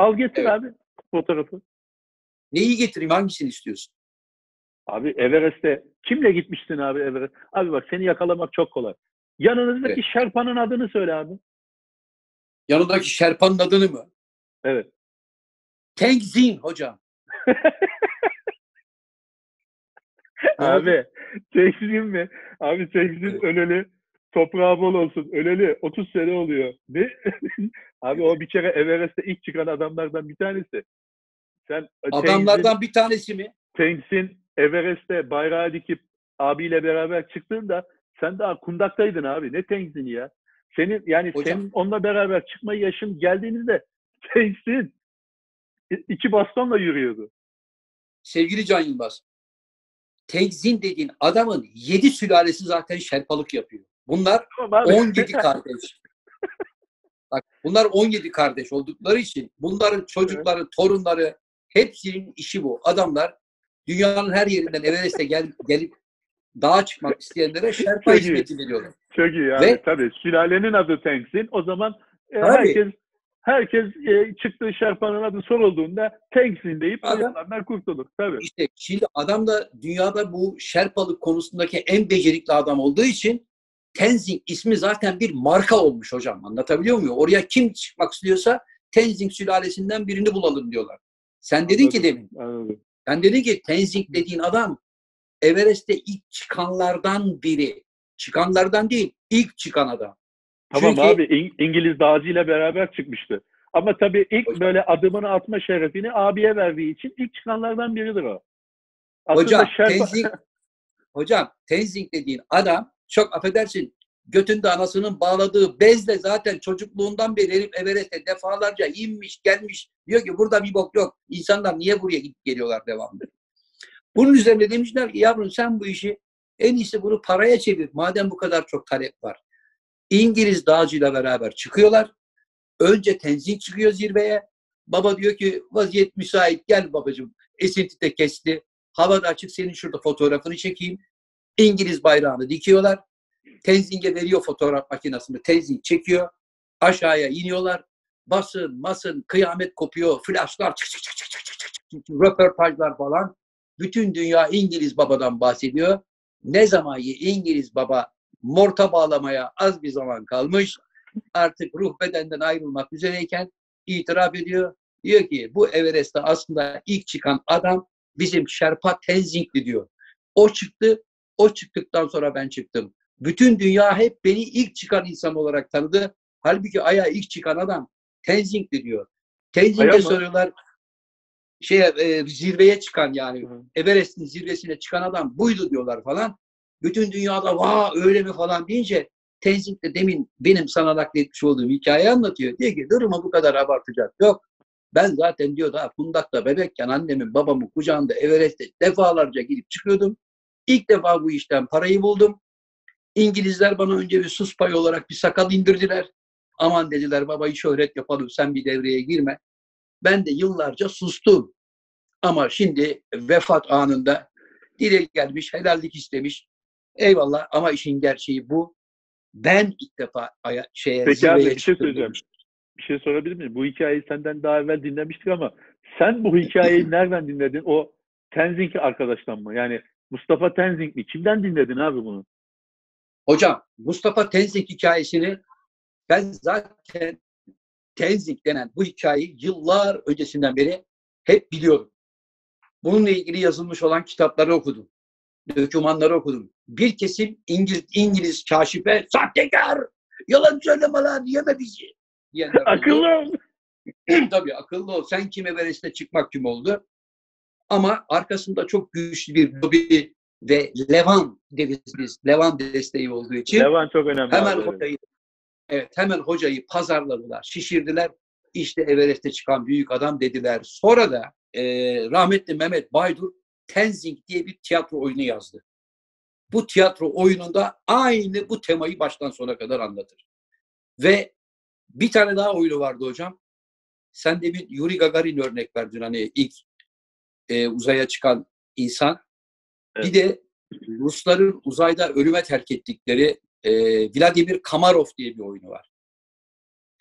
S2: Al getir
S1: Evet.
S2: abi fotoğrafı.
S1: Neyi getireyim? Hangisini istiyorsun?
S2: Abi Everest'e kimle gitmiştin abi Everest? Abi bak seni yakalamak çok kolay. Yanınızdaki
S1: Evet.
S2: Şerpa'nın adını söyle abi.
S1: Yanındaki Şerpa'nın adını mı?
S2: Evet.
S1: Tenzin hocam.
S2: Abi Tekzin mi? Abi Tekzin
S1: Evet.
S2: öleli toprağı bol olsun. Öleli 30 sene oluyor. Ne? abi o bir kere Everest'te ilk çıkan adamlardan bir tanesi. Sen Tenzin-
S1: Adamlardan bir tanesi mi?
S2: Tenzin Everest'te bayrağı dikip abiyle beraber çıktığında sen daha kundaktaydın abi. Ne Tenzin ya? Senin yani
S1: Hocam.
S2: senin onunla beraber çıkma yaşın geldiğinizde Tenzin İki bastonla yürüyordu.
S1: Sevgili Can Yılmaz, Tenzin dediğin adamın yedi sülalesi zaten şerpalık yapıyor. Bunlar
S2: Tamam abi.
S1: 17 kardeş. Bak bunlar 17 kardeş oldukları için bunların çocukları, torunları hepsinin işi bu. Adamlar dünyanın her yerinden Everest'e gel, gelip dağa çıkmak isteyenlere şerpa hizmeti veriyorlar.
S2: Çok iyi yani.
S1: Ve-
S2: Tabii sülalenin adı Tenzin. O zaman e, herkes herkes e, çıktığı şerpanın adı sorulduğunda Tenzin deyip
S1: Adam-
S2: yalanlar kurtulur. Tabii.
S1: İşte şimdi adam da dünyada bu şerpalık konusundaki en becerikli adam olduğu için Tenzing ismi zaten bir marka olmuş hocam. Anlatabiliyor muyum? Oraya kim çıkmak istiyorsa Tenzing sülalesinden birini bulalım diyorlar. Sen dedin ki demin
S2: Anladım.
S1: Sen dedin ki Tenzing dediğin adam Everest'te ilk çıkanlardan biri. Çıkanlardan değil, ilk çıkan adam.
S2: Tamam
S1: Çünkü-
S2: abi İng- İngiliz dağcıyla beraber çıkmıştı. Ama tabii ilk böyle adımını atma şerefini abiye verdiği için ilk çıkanlardan biridir o. Aslında
S1: Hocam,
S2: şerpa-
S1: Tenzing, hocam Tenzing dediğin adam çok affedersin götünde anasının bağladığı bezle zaten çocukluğundan beri herif Everest'e defalarca inmiş gelmiş. Diyor ki burada bir bok yok. İnsanlar niye buraya gidip geliyorlar devamlı. Bunun üzerine demişler ki yavrum sen bu işi en iyisi bunu paraya çevir. Madem bu kadar çok talep var. İngiliz dağcıyla beraber çıkıyorlar. Önce Tenzing çıkıyor zirveye. Baba diyor ki vaziyet müsait gel babacığım. Esinti de kesti. Havada açık senin şurada fotoğrafını çekeyim. İngiliz bayrağını dikiyorlar. Tenzing'e veriyor fotoğraf makinesini. Tenzing çekiyor. Aşağıya iniyorlar. Basın, masın, kıyamet kopuyor. Flaşlar, çık çık çık çık çık çık çık. Röportajlar falan. Bütün dünya İngiliz babadan bahsediyor. Ne zaman İngiliz baba morta bağlamaya az bir zaman kalmış. Artık ruh bedenden ayrılmak üzereyken itiraf ediyor. Diyor ki bu Everest'te aslında ilk çıkan adam bizim Şerpa Tenzing'di diyor. O çıktı o çıktıktan sonra ben çıktım. Bütün dünya hep beni ilk çıkan insan olarak tanıdı. Halbuki Ay'a ilk çıkan adam Tenzing'di diyor. Tenzing'e soruyorlar şeye, e, zirveye çıkan yani. Everest'in zirvesine çıkan adam buydu diyorlar falan. Bütün dünyada vaa öyle mi falan deyince Tenzing de demin benim sana nakletmiş olduğum hikayeyi anlatıyor. Diyor ki durumu bu kadar abartacak yok. Ben zaten diyor daha Fundak'ta bebekken annemin babamın kucağında Everest'te defalarca gidip çıkıyordum. İlk defa bu işten parayı buldum. İngilizler bana önce bir sus payı olarak bir sakal indirdiler. Aman dediler babayı şöhret yapalım sen bir devreye girme. Ben de yıllarca sustum. Ama şimdi vefat anında dile gelmiş, helallik istemiş. Eyvallah ama işin gerçeği bu. Ben ilk defa aya, şeye,
S2: Peki abi, bir şey söyleyeceğim. Bir şey sorabilir miyim? Bu hikayeyi senden daha evvel dinlemiştik ama sen bu hikayeyi nereden dinledin? O Tenzing arkadaştan mı? Yani Mustafa Tenzing mi? Kimden dinledin abi bunu?
S1: Hocam Mustafa Tenzing hikayesini ben zaten Tenzing denen bu hikayeyi yıllar öncesinden beri hep biliyorum. Bununla ilgili yazılmış olan kitapları okudum. Dokümanları okudum. Bir kesim İngiliz, İngiliz kaşife sahtekar, yalan söyleme lan yeme bizi diyenler.
S2: Akıllı ol.
S1: Tabii akıllı ol. Sen kim Everest'e çıkmak kim oldu? Ama arkasında çok güçlü bir lobi ve Levan deriz biz. Levan desteği olduğu için
S2: Levan çok önemli.
S1: hemen
S2: abi,
S1: hocayı evet hemen hocayı pazarladılar, şişirdiler. İşte Everest'e çıkan büyük adam dediler. Sonra da e, rahmetli Mehmet Baydur Tenzing diye bir tiyatro oyunu yazdı. Bu tiyatro oyununda aynı bu temayı baştan sona kadar anlatır. Ve bir tane daha oyunu vardı hocam. Sen de bir Yuri Gagarin örnek verdin hani ilk e, uzaya çıkan insan. Bir
S2: Evet.
S1: de Rusların uzayda ölüme terk ettikleri e, Vladimir Kamarov diye bir oyunu var.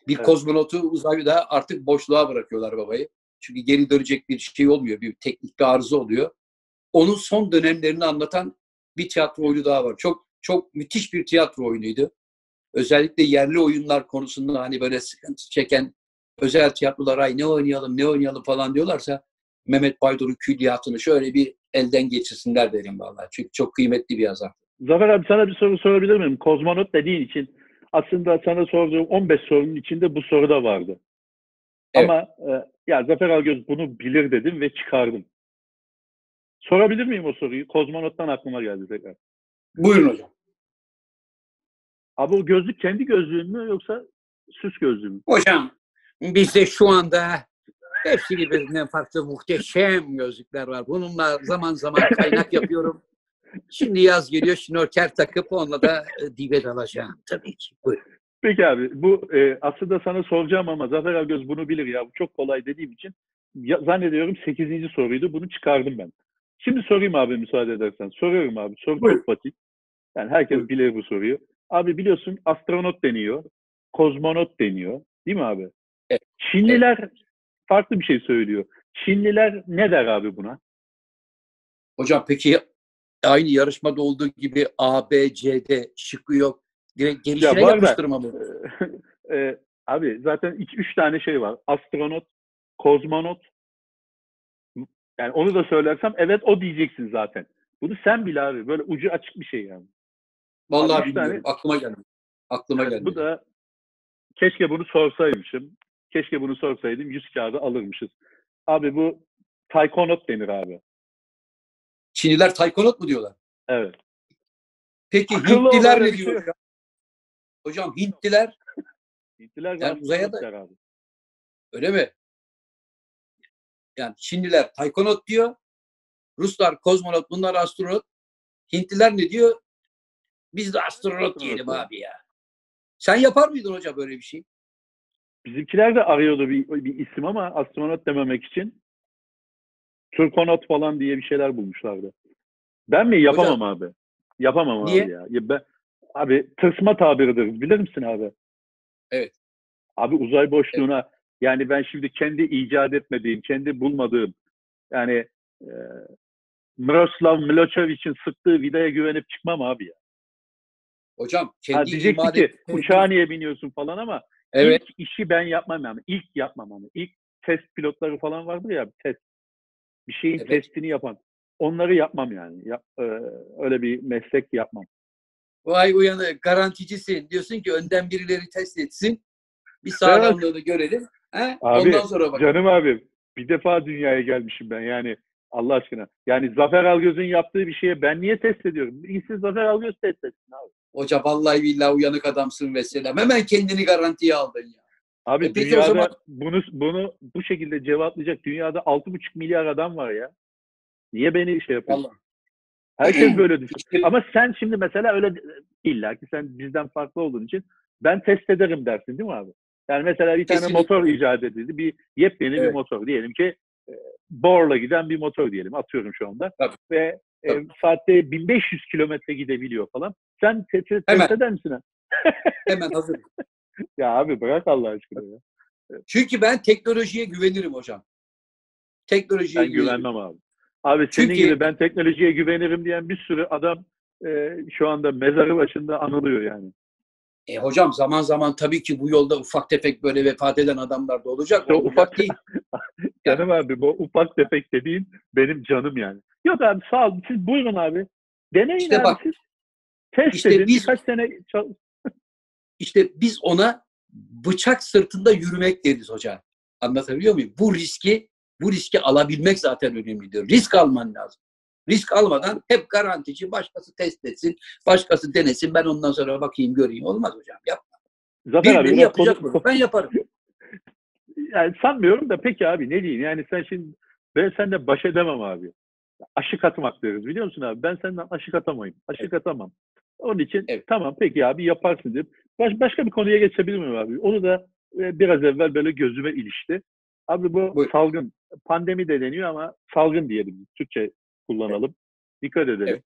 S1: Bir
S2: Evet.
S1: kozmonotu uzayda artık boşluğa bırakıyorlar babayı. Çünkü geri dönecek bir şey olmuyor. Bir teknik bir arıza oluyor. Onun son dönemlerini anlatan bir tiyatro oyunu daha var. Çok çok müthiş bir tiyatro oyunuydu. Özellikle yerli oyunlar konusunda hani böyle sıkıntı çeken özel tiyatrolar ay ne oynayalım ne oynayalım falan diyorlarsa Mehmet Baydur'un külliyatını şöyle bir elden geçirsinler derim vallahi. Çünkü çok kıymetli bir yazar.
S2: Zafer abi sana bir soru sorabilir miyim? Kozmonot dediğin için aslında sana sorduğum 15 sorunun içinde bu soru da vardı.
S1: Evet.
S2: Ama e, ya Zafer Algöz bunu bilir dedim ve çıkardım. Sorabilir miyim o soruyu? Kozmonot'tan aklıma geldi tekrar.
S1: Buyurun hocam.
S2: Abi o gözlük kendi gözlüğün mü yoksa süs gözlüğün mü?
S1: Hocam bizde şu anda Hepsi birbirinden farklı muhteşem gözlükler var. Bununla zaman zaman kaynak yapıyorum. Şimdi yaz geliyor şnorker takıp onunla da e, dibe dalacağım tabii ki. Buyurun.
S2: Peki abi bu e, aslında sana soracağım ama Zafer Algöz bunu bilir ya. Bu çok kolay dediğim için ya, zannediyorum 8. soruydu. Bunu çıkardım ben. Şimdi sorayım abi müsaade edersen. Soruyorum abi. Soru
S1: Buyur.
S2: çok basit. Yani herkes
S1: Buyur.
S2: bilir bu soruyu. Abi biliyorsun astronot deniyor. Kozmonot deniyor. Değil mi abi?
S1: Evet.
S2: Çinliler farklı bir şey söylüyor. Çinliler ne der abi buna?
S1: Hocam peki aynı yarışmada olduğu gibi A, B, C, D şıkkı yok. Direkt gelişine
S2: da-
S1: yapıştırma mı?
S2: Ee, abi zaten iki, üç tane şey var. Astronot, kozmonot. Yani onu da söylersem evet o diyeceksin zaten. Bunu sen bil abi. Böyle ucu açık bir şey yani.
S1: Vallahi
S2: Abi üç tane-
S1: bilmiyorum. Aklıma gelmedi. Aklıma gelmedi.
S2: Bu da keşke bunu sorsaymışım. Keşke bunu sorsaydım. Yüz kağıdı alırmışız. Abi bu taykonot denir abi.
S1: Çinliler taykonot mu diyorlar?
S2: Evet.
S1: Peki
S2: Akıllı
S1: Hintliler ne
S2: şey
S1: diyor?
S2: yok.
S1: Hocam Hintliler
S2: Hintliler
S1: Yani uzaya da-
S2: abi.
S1: öyle mi? Yani Çinliler taykonot diyor. Ruslar kozmonot, bunlar astronot. Hintliler ne diyor? Biz de astronot diyelim abi ya. Sen yapar mıydın hocam böyle bir şey?
S2: Bizimkiler de arıyordu bir, bir isim ama astronot dememek için. Türkonot falan diye bir şeyler bulmuşlardı. Ben mi? Yapamam abi. Yapamam
S1: Niye?
S2: abi ya. ya ben, abi tırsma tabiridir. Bilir misin abi?
S1: Evet.
S2: Abi uzay boşluğuna yani ben şimdi kendi icat etmediğim, kendi bulmadığım yani e, Miroslav Milosevic'in sıktığı vidaya güvenip çıkmam abi ya.
S1: Hocam
S2: Ha,
S1: kendi iman
S2: ki uçağa niye biniyorsun falan ama
S1: Evet.
S2: İlk işi ben yapmam yani. İlk yapmam hani. İlk test pilotları falan vardır ya test. Bir şeyin
S1: Evet.
S2: testini yapan. Onları yapmam yani. Yap, e, öyle bir meslek yapmam.
S1: Vay uyanı garanticisin. Diyorsun ki önden birileri test etsin. Bir sağlamlığını görelim. He?
S2: Abi,
S1: Ondan sonra bak.
S2: Canım abi bir defa dünyaya gelmişim ben yani. Allah aşkına. Yani Zafer Algöz'ün yaptığı bir şeye ben niye test ediyorum? İyisi Zafer Algöz test etsin abi.
S1: Hoca vallahi billahi uyanık adamsın ve selam. Hemen kendini garantiye aldın ya.
S2: Abi
S1: E peki o
S2: dünyada
S1: zaman-
S2: bunu bunu bu şekilde cevaplayacak dünyada 6,5 milyar adam var ya. Niye beni şey yapıyorsun?
S1: Vallahi.
S2: Herkes böyle düşünüyor. Ama sen şimdi mesela öyle illa ki sen bizden farklı olduğun için ben test ederim dersin değil mi abi? Yani mesela bir tane
S1: Kesinlikle.
S2: motor icat edildi. Bir yepyeni bir
S1: Evet.
S2: motor. Diyelim ki e, borla giden bir motor diyelim. Atıyorum şu anda.
S1: Tabii.
S2: Ve e,
S1: Tabii.
S2: saatte 1500 kilometre gidebiliyor falan. Sen te- te-
S1: Hemen.
S2: test eder misin?
S1: Hemen hazır.
S2: Ya abi bırak Allah aşkına ya.
S1: Çünkü ben teknolojiye güvenirim hocam. Teknolojiye
S2: Ben
S1: güvenirim.
S2: güvenmem abi. Abi senin
S1: Çünkü-
S2: gibi ben teknolojiye güvenirim diyen bir sürü adam e, şu anda mezarı başında anılıyor yani.
S1: E hocam zaman zaman tabii ki bu yolda ufak tefek böyle vefat eden adamlar da olacak.
S2: İşte ufak-
S1: değil.
S2: Canım abi bu ufak tefek dediğin benim canım yani. Yok abi sağ ol. Siz buyurun abi. Deneyin
S1: İşte
S2: abi
S1: bak,
S2: siz. Test
S1: işte
S2: edin.
S1: biz-
S2: Birkaç sene
S1: İşte biz ona bıçak sırtında yürümek deriz hocam. Anlatabiliyor muyum? Bu riski bu riski alabilmek zaten önemlidir. Risk alman lazım. Risk almadan hep garantici başkası test etsin, başkası denesin. Ben ondan sonra bakayım göreyim. Olmaz hocam. Yap.
S2: Zafer abi
S1: Birileri
S2: buna
S1: yapacak
S2: konu-.
S1: Ben yaparım.
S2: yani sanmıyorum da peki abi ne diyeyim? Yani sen şimdi ben seninle baş edemem abi. Aşık atmak deriz biliyor musun abi? Ben senden aşık atamayım. Aşık atamam. Onun için
S1: Evet.
S2: tamam peki abi yaparsın deyip baş, başka bir konuya geçebilir miyim abi? Onu da e, biraz evvel böyle gözüme ilişti. Abi bu
S1: Buyur.
S2: salgın. Pandemi de deniyor ama salgın diyelim. Türkçe kullanalım. Dikkat edelim.
S1: Evet.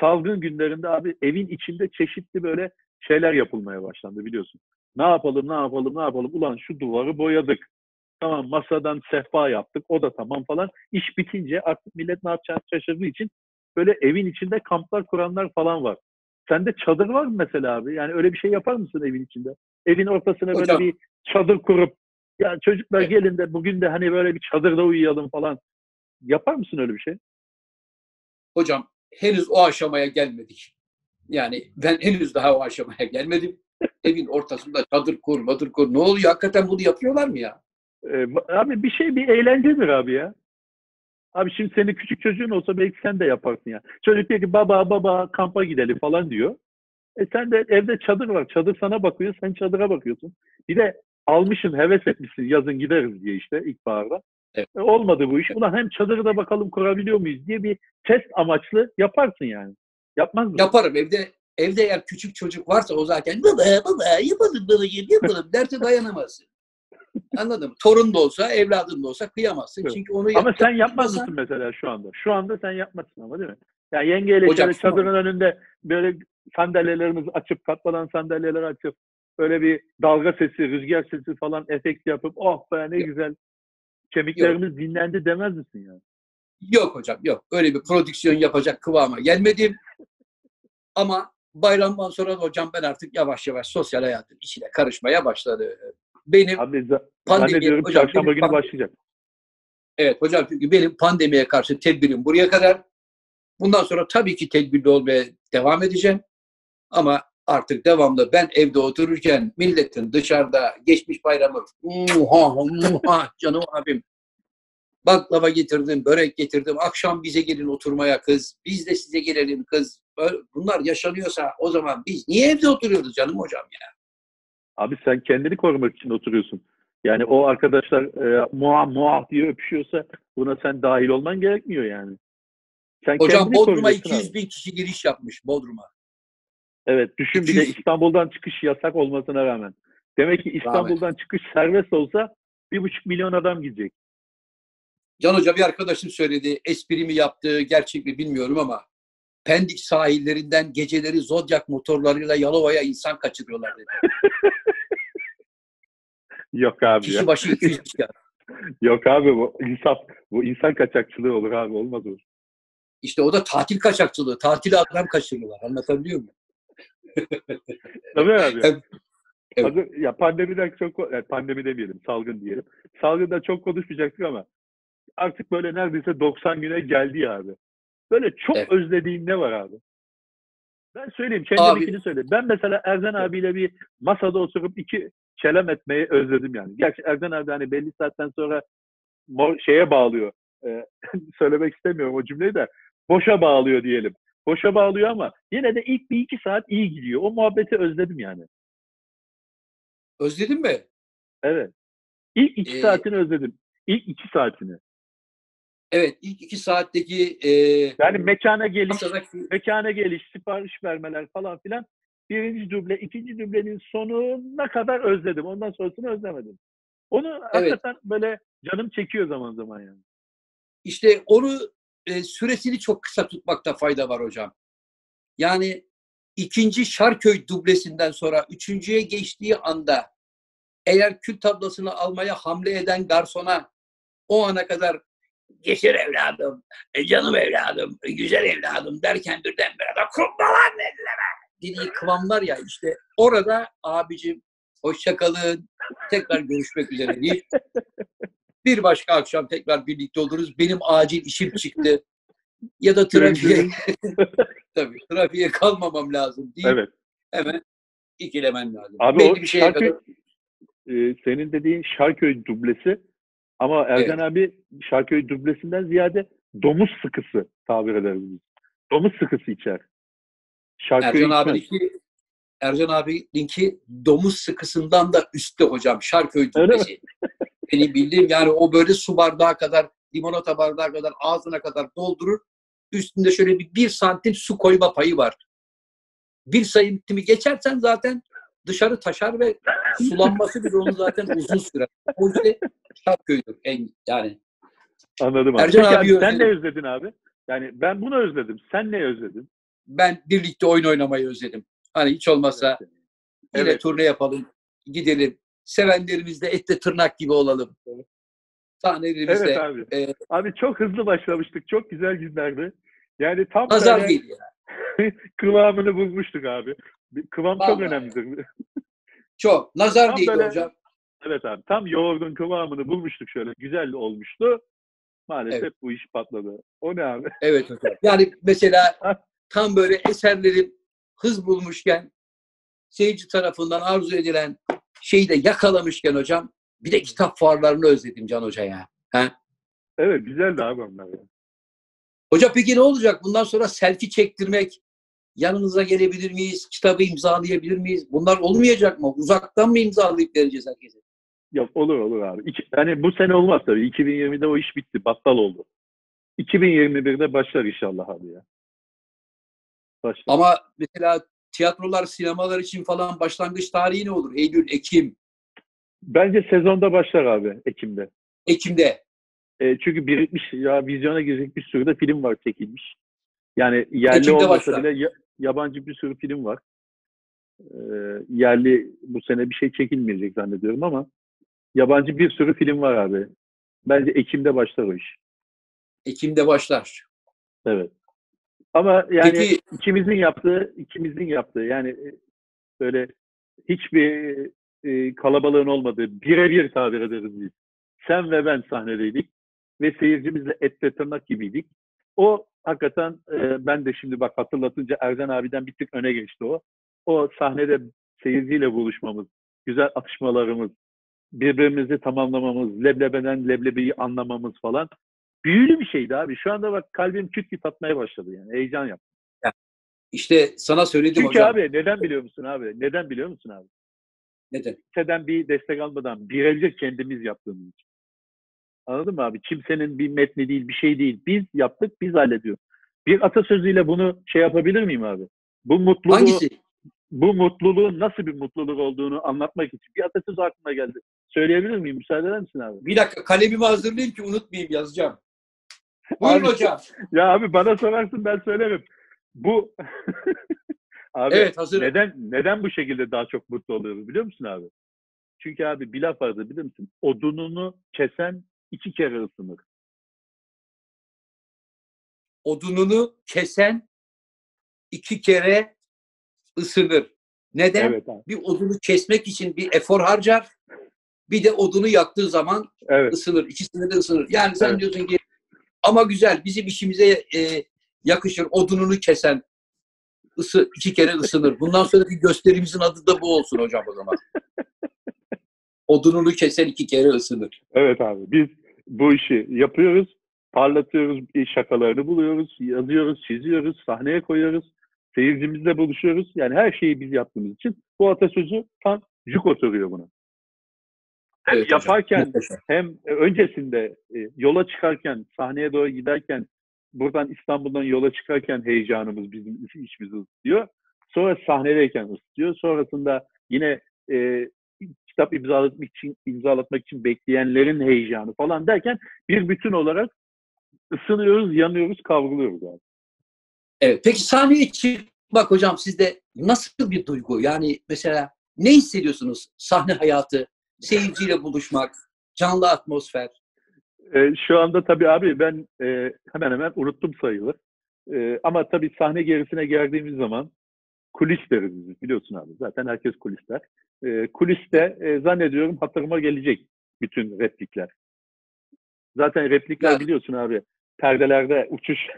S2: Salgın günlerinde abi evin içinde çeşitli böyle şeyler yapılmaya başlandı biliyorsun. Ne yapalım, ne yapalım, ne yapalım? Ulan şu duvarı boyadık. Tamam masadan sehpa yaptık. O da tamam falan. İş bitince artık millet ne yapacağını şaşırdığı için böyle evin içinde kamplar kuranlar falan var. Sende çadır var mı mesela abi? Yani öyle bir şey yapar mısın evin içinde? Evin ortasına böyle
S1: Hocam.
S2: bir çadır kurup ya çocuklar
S1: Evet.
S2: gelin de bugün de hani böyle bir çadırda uyuyalım falan. Yapar mısın öyle bir şey?
S1: Hocam henüz o aşamaya gelmedik. Yani ben henüz daha o aşamaya gelmedim. Evin ortasında çadır kur, madır kur. Ne oluyor? Hakikaten bunu yapıyorlar mı ya?
S2: Ee, abi bir şey bir eğlencedir abi ya. Abi şimdi senin küçük çocuğun olsa belki sen de yaparsın ya. Çocuk diyor ki baba baba kampa gidelim falan diyor. E sen de evde çadır var. Çadır sana bakıyor, sen çadıra bakıyorsun. Bir de almışsın, heves etmişsin yazın gideriz diye işte ilkbaharda.
S1: Evet.
S2: E, olmadı bu iş. Ulan hem çadırı da bakalım kurabiliyor muyuz diye bir test amaçlı yaparsın yani. Yapmaz mı?
S1: Yaparım evde evde eğer küçük çocuk varsa o zaten baba baba yapalım babacığım yapalım derse dayanamazsın. Anladın mı? Torun da olsa, evladın da olsa kıyamazsın.
S2: Evet.
S1: Çünkü onu
S2: Ama sen yapmaz mısın mesela şu anda? Şu anda sen yapmazsın ama değil mi? Yani yengeyle
S1: Hocam,
S2: şöyle çadırın önünde böyle sandalyelerimizi açıp katlanan sandalyeleri açıp böyle bir dalga sesi, rüzgar sesi falan efekt yapıp oh be ne
S1: Yok.
S2: güzel kemiklerimiz dinlendi demez misin yani?
S1: Yok hocam yok. Öyle bir prodüksiyon yapacak kıvama gelmedim. Ama bayramdan sonra da hocam ben artık yavaş yavaş sosyal hayatın içine karışmaya başladım. Benim
S2: Abi za-
S1: Pandemi-
S2: zannediyorum
S1: hocam,
S2: çarşamba günü
S1: pandemi-
S2: başlayacak.
S1: Evet hocam çünkü benim pandemiye karşı tedbirim buraya kadar. Bundan sonra tabii ki tedbirli olmaya devam edeceğim. Ama artık devamlı ben evde otururken milletin dışarıda geçmiş bayramı muha muha canım abim baklava getirdim, börek getirdim. Akşam bize gelin oturmaya kız. Biz de size gelelim kız. Bunlar yaşanıyorsa o zaman biz niye evde oturuyoruz canım hocam ya?
S2: Abi sen kendini korumak için oturuyorsun. Yani o arkadaşlar e, muah muah diye öpüşüyorsa buna sen dahil olman gerekmiyor yani. Sen
S1: Hocam Bodrum'a
S2: koruyacaksın
S1: 200
S2: abi.
S1: bin kişi giriş yapmış Bodrum'a.
S2: Evet düşün bir de
S1: 200
S2: İstanbul'dan çıkış yasak olmasına rağmen. Demek ki İstanbul'dan çıkış serbest olsa bir buçuk milyon adam gidecek.
S1: Can Hoca bir arkadaşım söyledi. Espri mi yaptı, gerçek mi bilmiyorum ama Pendik sahillerinden geceleri Zodiac motorlarıyla Yalova'ya insan kaçırıyorlar dedi.
S2: Yok abi ya.
S1: Kişi başı 200 kişi.
S2: Yok abi bu insan bu insan kaçakçılığı olur abi olmaz olur.
S1: İşte o da tatil kaçakçılığı. Tatili adam kaçırıyorlar. Anlatabiliyor muyum?
S2: Tabii abi.
S1: Evet. Evet.
S2: Hazır, ya pandemiden çok yani pandemi demeyelim salgın diyelim. Salgında çok konuşmayacaktık ama artık böyle neredeyse 90 güne geldi ya abi. Böyle çok
S1: Evet.
S2: özlediğin ne var abi? Ben söyleyeyim kendiminkini söyleyeyim. Ben mesela Erzen abiyle bir masada oturup iki çelem etmeyi özledim yani. Gerçi Erzen abi hani belli saatten sonra mo- şeye bağlıyor. Ee, söylemek istemiyorum o cümleyi de. Boşa bağlıyor diyelim. Boşa bağlıyor ama yine de ilk bir iki saat iyi gidiyor. O muhabbeti özledim yani.
S1: Özledin mi?
S2: Evet. İlk iki
S1: Ee,
S2: saatini özledim. İlk iki saatini.
S1: Evet. ilk iki saatteki e,
S2: Yani mekana geliş,
S1: masadaki
S2: mekana geliş, sipariş vermeler falan filan. Birinci duble, ikinci dublenin sonuna kadar özledim. Ondan sonrasını özlemedim. Onu hakikaten böyle canım çekiyor zaman zaman yani.
S1: İşte onu e, süresini çok kısa tutmakta fayda var hocam. Yani ikinci Şarköy dublesinden sonra üçüncüye geçtiği anda eğer kül tablasını almaya hamle eden garsona o ana kadar geçir evladım, e, canım evladım, e, güzel evladım derken birdenbire de kumbalan elleme dediği kıvamlar ya işte orada abicim hoşçakalın tekrar görüşmek üzere deyip bir başka akşam tekrar birlikte oluruz. Benim acil işim çıktı. Ya da trafiğe tabii trafiğe kalmamam lazım deyip
S2: Evet.
S1: hemen ikilemen lazım.
S2: Abi
S1: Belli
S2: o
S1: bir şeye
S2: Şarköy,
S1: kadar
S2: e, senin dediğin Şarköy dublesi ama Erden abi Şarköy dublesinden ziyade domuz sıkısı tabir ederiz biz. Domuz sıkısı içer. Şarköy
S1: Ercan
S2: içmez.
S1: abininki Ercan abininki domuz sıkısından da üstte hocam. Şarköy dublesi. Benim bildiğim yani o böyle su bardağı kadar limonata bardağı kadar ağzına kadar doldurur. Üstünde şöyle bir, bir santim su koyma payı var. Bir santimi geçersen zaten dışarı taşar ve sulanması bile onu zaten uzun sürer. O işte Şarköy'dür en yani.
S2: Anladım abi.
S1: Ercan
S2: Peki
S1: abiyi
S2: abi, sen ne özledin abi? Yani ben bunu özledim. Sen ne özledin?
S1: Ben birlikte oyun oynamayı özledim. Hani hiç olmazsa yine
S2: Evet.
S1: turne yapalım, gidelim. Sevenlerimizle ette tırnak gibi olalım.
S2: Evet.
S1: Sahnelerimizde
S2: Evet abi.
S1: e,
S2: Abi çok hızlı başlamıştık. Çok güzel günlerdi. Yani tam
S1: nazar
S2: böyle
S1: ya.
S2: kıvamını bulmuştuk abi. Bir- Kıvam çok
S1: Vallahi.
S2: önemlidir.
S1: Çok. Nazar
S2: Tam
S1: değil
S2: böyle-
S1: hocam.
S2: evet abi. Tam yoğurdun kıvamını bulmuştuk şöyle. Güzel olmuştu. Maalesef
S1: Evet.
S2: bu iş patladı. O ne abi?
S1: Evet hocam. Yani mesela tam böyle eserlerim hız bulmuşken seyirci tarafından arzu edilen şeyi de yakalamışken hocam bir de kitap fuarlarını özledim Can Hoca ya. Ha?
S2: Evet güzeldi abi onlar. ya.
S1: Hoca peki ne olacak? Bundan sonra selfie çektirmek, yanınıza gelebilir miyiz? Kitabı imzalayabilir miyiz? Bunlar olmayacak mı? Uzaktan mı imzalayıp vereceğiz herkese?
S2: Yok olur olur abi. İki, yani bu sene olmaz tabii. 2020'de o iş bitti. Battal oldu. 2021'de başlar inşallah abi ya.
S1: Başlar. Ama mesela tiyatrolar, sinemalar için falan başlangıç tarihi ne olur? Eylül, Ekim.
S2: Bence sezonda başlar abi Ekim'de.
S1: Ekim'de.
S2: E, çünkü birikmiş ya vizyona girecek bir sürü de film var çekilmiş. Yani yerli Ekim'de olmasa başlar. bile yabancı bir sürü film var. E, yerli bu sene bir şey çekilmeyecek zannediyorum ama yabancı bir sürü film var abi. Bence Ekim'de başlar o iş.
S1: Ekim'de başlar.
S2: Evet. Ama yani Peki, ikimizin yaptığı, ikimizin yaptığı yani e, böyle hiçbir e, kalabalığın olmadığı birebir tabir ederiz biz. Sen ve ben sahnedeydik ve seyircimizle etle tırnak gibiydik. O hakikaten e, ben de şimdi bak hatırlatınca Erzen abiden bir tık öne geçti o. O sahnede seyirciyle buluşmamız, güzel atışmalarımız, birbirimizi tamamlamamız, leblebeden leblebiyi anlamamız falan büyülü bir şeydi abi. Şu anda bak kalbim küt küt atmaya başladı yani. Heyecan yaptı.
S1: İşte sana söyledim
S2: Çünkü
S1: hocam.
S2: Çünkü abi neden biliyor musun abi? Neden biliyor musun abi?
S1: Neden?
S2: Kimseden bir destek almadan birebir kendimiz yaptığımız için. Anladın mı abi? Kimsenin bir metni değil, bir şey değil. Biz yaptık, biz hallediyoruz. Bir atasözüyle bunu şey yapabilir miyim abi? Bu mutluluğu,
S1: Hangisi?
S2: Bu mutluluğun nasıl bir mutluluk olduğunu anlatmak için bir atasöz aklıma geldi. Söyleyebilir miyim? Müsaade eder misin abi?
S1: Bir dakika kalemimi hazırlayayım ki unutmayayım yazacağım. Buyurun abi, hocam.
S2: Ya abi bana sorarsın ben söylerim. Bu abi evet, hazırım. neden neden bu şekilde daha çok mutlu oluyoruz biliyor musun abi? Çünkü abi bir laf vardı biliyor musun? Odununu kesen iki kere ısınır.
S1: Odununu kesen iki kere ısınır. Neden? Evet, abi. Bir odunu kesmek için bir efor harcar. Bir de odunu yaktığı zaman evet. ısınır. İkisinde de ısınır. Yani sen evet. diyorsun ki ama güzel bizim işimize e, yakışır. Odununu kesen ısı, iki kere ısınır. Bundan sonraki gösterimizin adı da bu olsun hocam o zaman. Odununu kesen iki kere ısınır.
S2: Evet abi biz bu işi yapıyoruz. Parlatıyoruz, şakalarını buluyoruz, yazıyoruz, çiziyoruz, sahneye koyuyoruz. Seyircimizle buluşuyoruz. Yani her şeyi biz yaptığımız için bu atasözü tam cuk oturuyor buna. Hem evet, yaparken hocam. hem öncesinde e, yola çıkarken, sahneye doğru giderken, buradan İstanbul'dan yola çıkarken heyecanımız bizim içimizi ısıtıyor. Sonra sahnedeyken ısıtıyor. Sonrasında yine e, kitap imzalatmak için imzalatmak için bekleyenlerin heyecanı falan derken bir bütün olarak ısınıyoruz, yanıyoruz, kavruluyoruz abi.
S1: Evet. Peki sahneye çıkmak hocam sizde nasıl bir duygu? Yani mesela ne hissediyorsunuz sahne hayatı, seyirciyle buluşmak, canlı atmosfer?
S2: E, şu anda tabii abi ben e, hemen hemen unuttum sayılır. E, ama tabii sahne gerisine geldiğimiz zaman kulis deriz biz biliyorsun abi. Zaten herkes kulisler. E, kuliste e, zannediyorum hatırıma gelecek bütün replikler. Zaten replikler ya. biliyorsun abi. Perdelerde uçuş.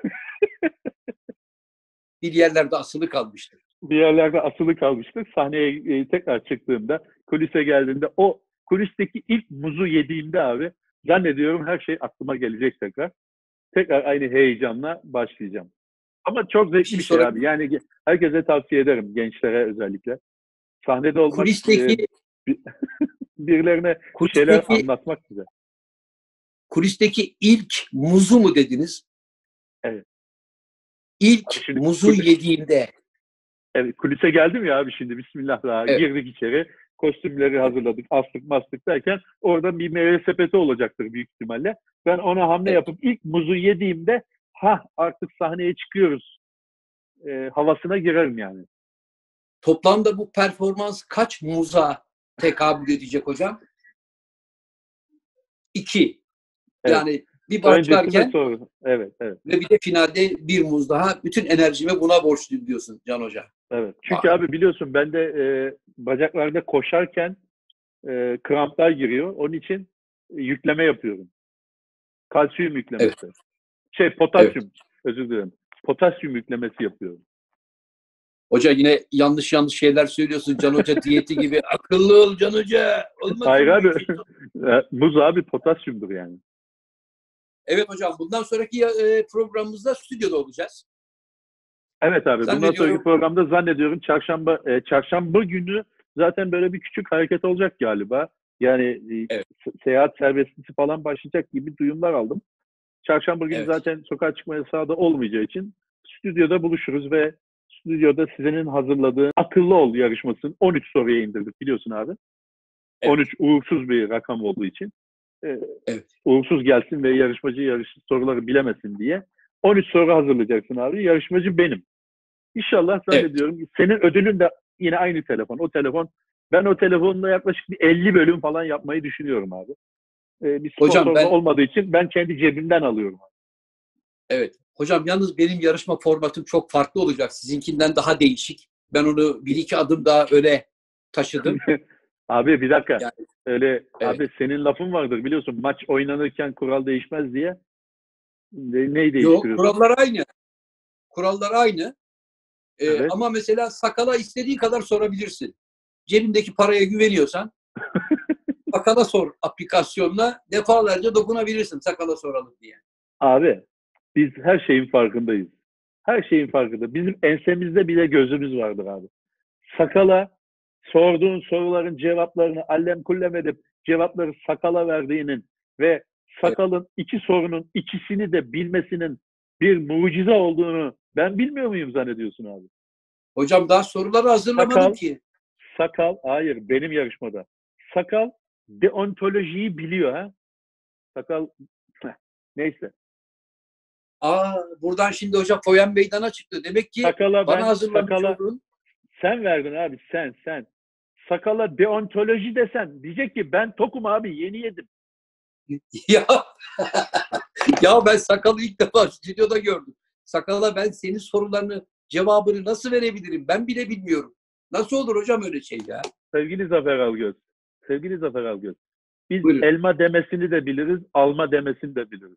S1: bir yerlerde asılı kalmıştır.
S2: Bir yerlerde asılı kalmıştır. Sahneye e, tekrar çıktığımda, kulise geldiğinde o kulisteki ilk muzu yediğimde abi zannediyorum her şey aklıma gelecek tekrar. Tekrar aynı heyecanla başlayacağım. Ama çok zevkli bir şey abi. Yani herkese tavsiye ederim gençlere özellikle. Sahnede olmak, kulisteki, e, birilerine kulisteki, şeyler anlatmak güzel.
S1: Kulisteki ilk muzu mu dediniz?
S2: Evet.
S1: İlk şimdi, muzu kulis, yediğimde.
S2: Evet, kulise geldim ya abi şimdi Bismillah daha evet. girdik içeri kostümleri hazırladık, astık mastık derken orada bir meyve sepeti olacaktır büyük ihtimalle. Ben ona hamle yapıp ilk muzu yediğimde ha artık sahneye çıkıyoruz e, havasına girerim yani.
S1: Toplamda bu performans kaç muza tekabül edecek hocam? İki. Evet. Yani bir başlarken
S2: evet, evet.
S1: ve bir de finalde bir muz daha bütün enerjimi buna borçluyum diyorsun Can Hoca.
S2: Evet. Çünkü Aa. abi biliyorsun ben de e, bacaklarda koşarken e, kramplar giriyor. Onun için yükleme yapıyorum. Kalsiyum yüklemesi. Evet. Şey potasyum. Evet. Özür dilerim. Potasyum yüklemesi yapıyorum.
S1: Hoca yine yanlış yanlış şeyler söylüyorsun Can Hoca diyeti gibi. Akıllı ol Can Hoca.
S2: Olmaz Hayır abi. Muz abi potasyumdur yani.
S1: Evet hocam bundan sonraki e, programımızda stüdyoda olacağız.
S2: Evet abi bundan sonraki programda zannediyorum çarşamba e, çarşamba günü zaten böyle bir küçük hareket olacak galiba. Yani e,
S1: Evet.
S2: se- seyahat serbestisi falan başlayacak gibi duyumlar aldım. Çarşamba günü
S1: Evet.
S2: zaten sokağa çıkma yasağı da olmayacağı için stüdyoda buluşuruz ve stüdyoda sizin hazırladığı akıllı ol yarışmasını 13 soruya indirdik biliyorsun abi.
S1: Evet.
S2: 13 uğursuz bir rakam olduğu için. e,
S1: Evet.
S2: Uğursuz gelsin ve yarışmacı yarış soruları bilemesin diye 13 soru hazırlayacaksın abi. Yarışmacı benim. İnşallah
S1: Evet.
S2: zannediyorum senin ödülün de yine aynı telefon. O telefon ben o telefonla yaklaşık bir 50 bölüm falan yapmayı düşünüyorum abi. Ee, bir
S1: Hocam ben-
S2: olmadığı için ben kendi cebimden alıyorum.
S1: Evet. Hocam yalnız benim yarışma formatım çok farklı olacak. Sizinkinden daha değişik. Ben onu bir iki adım daha öne taşıdım.
S2: Abi bir dakika.
S1: Yani-
S2: Öyle
S1: Evet.
S2: abi senin lafın vardır biliyorsun. Maç oynanırken kural değişmez diye. Ne, neyi
S1: Yok
S2: değiştiriyorsun?
S1: kurallar aynı. Kurallar aynı. Ee,
S2: Evet.
S1: Ama mesela sakala istediğin kadar sorabilirsin. Cebindeki paraya güveniyorsan sakala sor aplikasyonla defalarca dokunabilirsin sakala soralım diye.
S2: Abi biz her şeyin farkındayız. Her şeyin farkında. Bizim ensemizde bile gözümüz vardır abi. Sakala sorduğun soruların cevaplarını allem kullem edip cevapları sakala verdiğinin ve sakalın iki sorunun ikisini de bilmesinin bir mucize olduğunu ben bilmiyor muyum zannediyorsun abi?
S1: Hocam daha soruları hazırlamadım
S2: Sakal.
S1: ki.
S2: Sakal, hayır benim yarışmada. Sakal deontolojiyi biliyor ha. Sakal, neyse.
S1: Aa, buradan şimdi hocam foyan meydana çıktı. Demek ki
S2: Sakala
S1: bana
S2: ben,
S1: hazırlamış
S2: sakala,
S1: olduğun
S2: sen verdin abi sen sen. Sakala deontoloji desen diyecek ki ben tokum abi yeni yedim.
S1: ya ya ben sakalı ilk defa stüdyoda gördüm. Sakala ben senin sorularını cevabını nasıl verebilirim? Ben bile bilmiyorum. Nasıl olur hocam öyle şey ya?
S2: Sevgili Zafer Algöz. Sevgili Zafer Algöz. Biz
S1: Buyurun.
S2: elma demesini de biliriz, alma demesini de biliriz.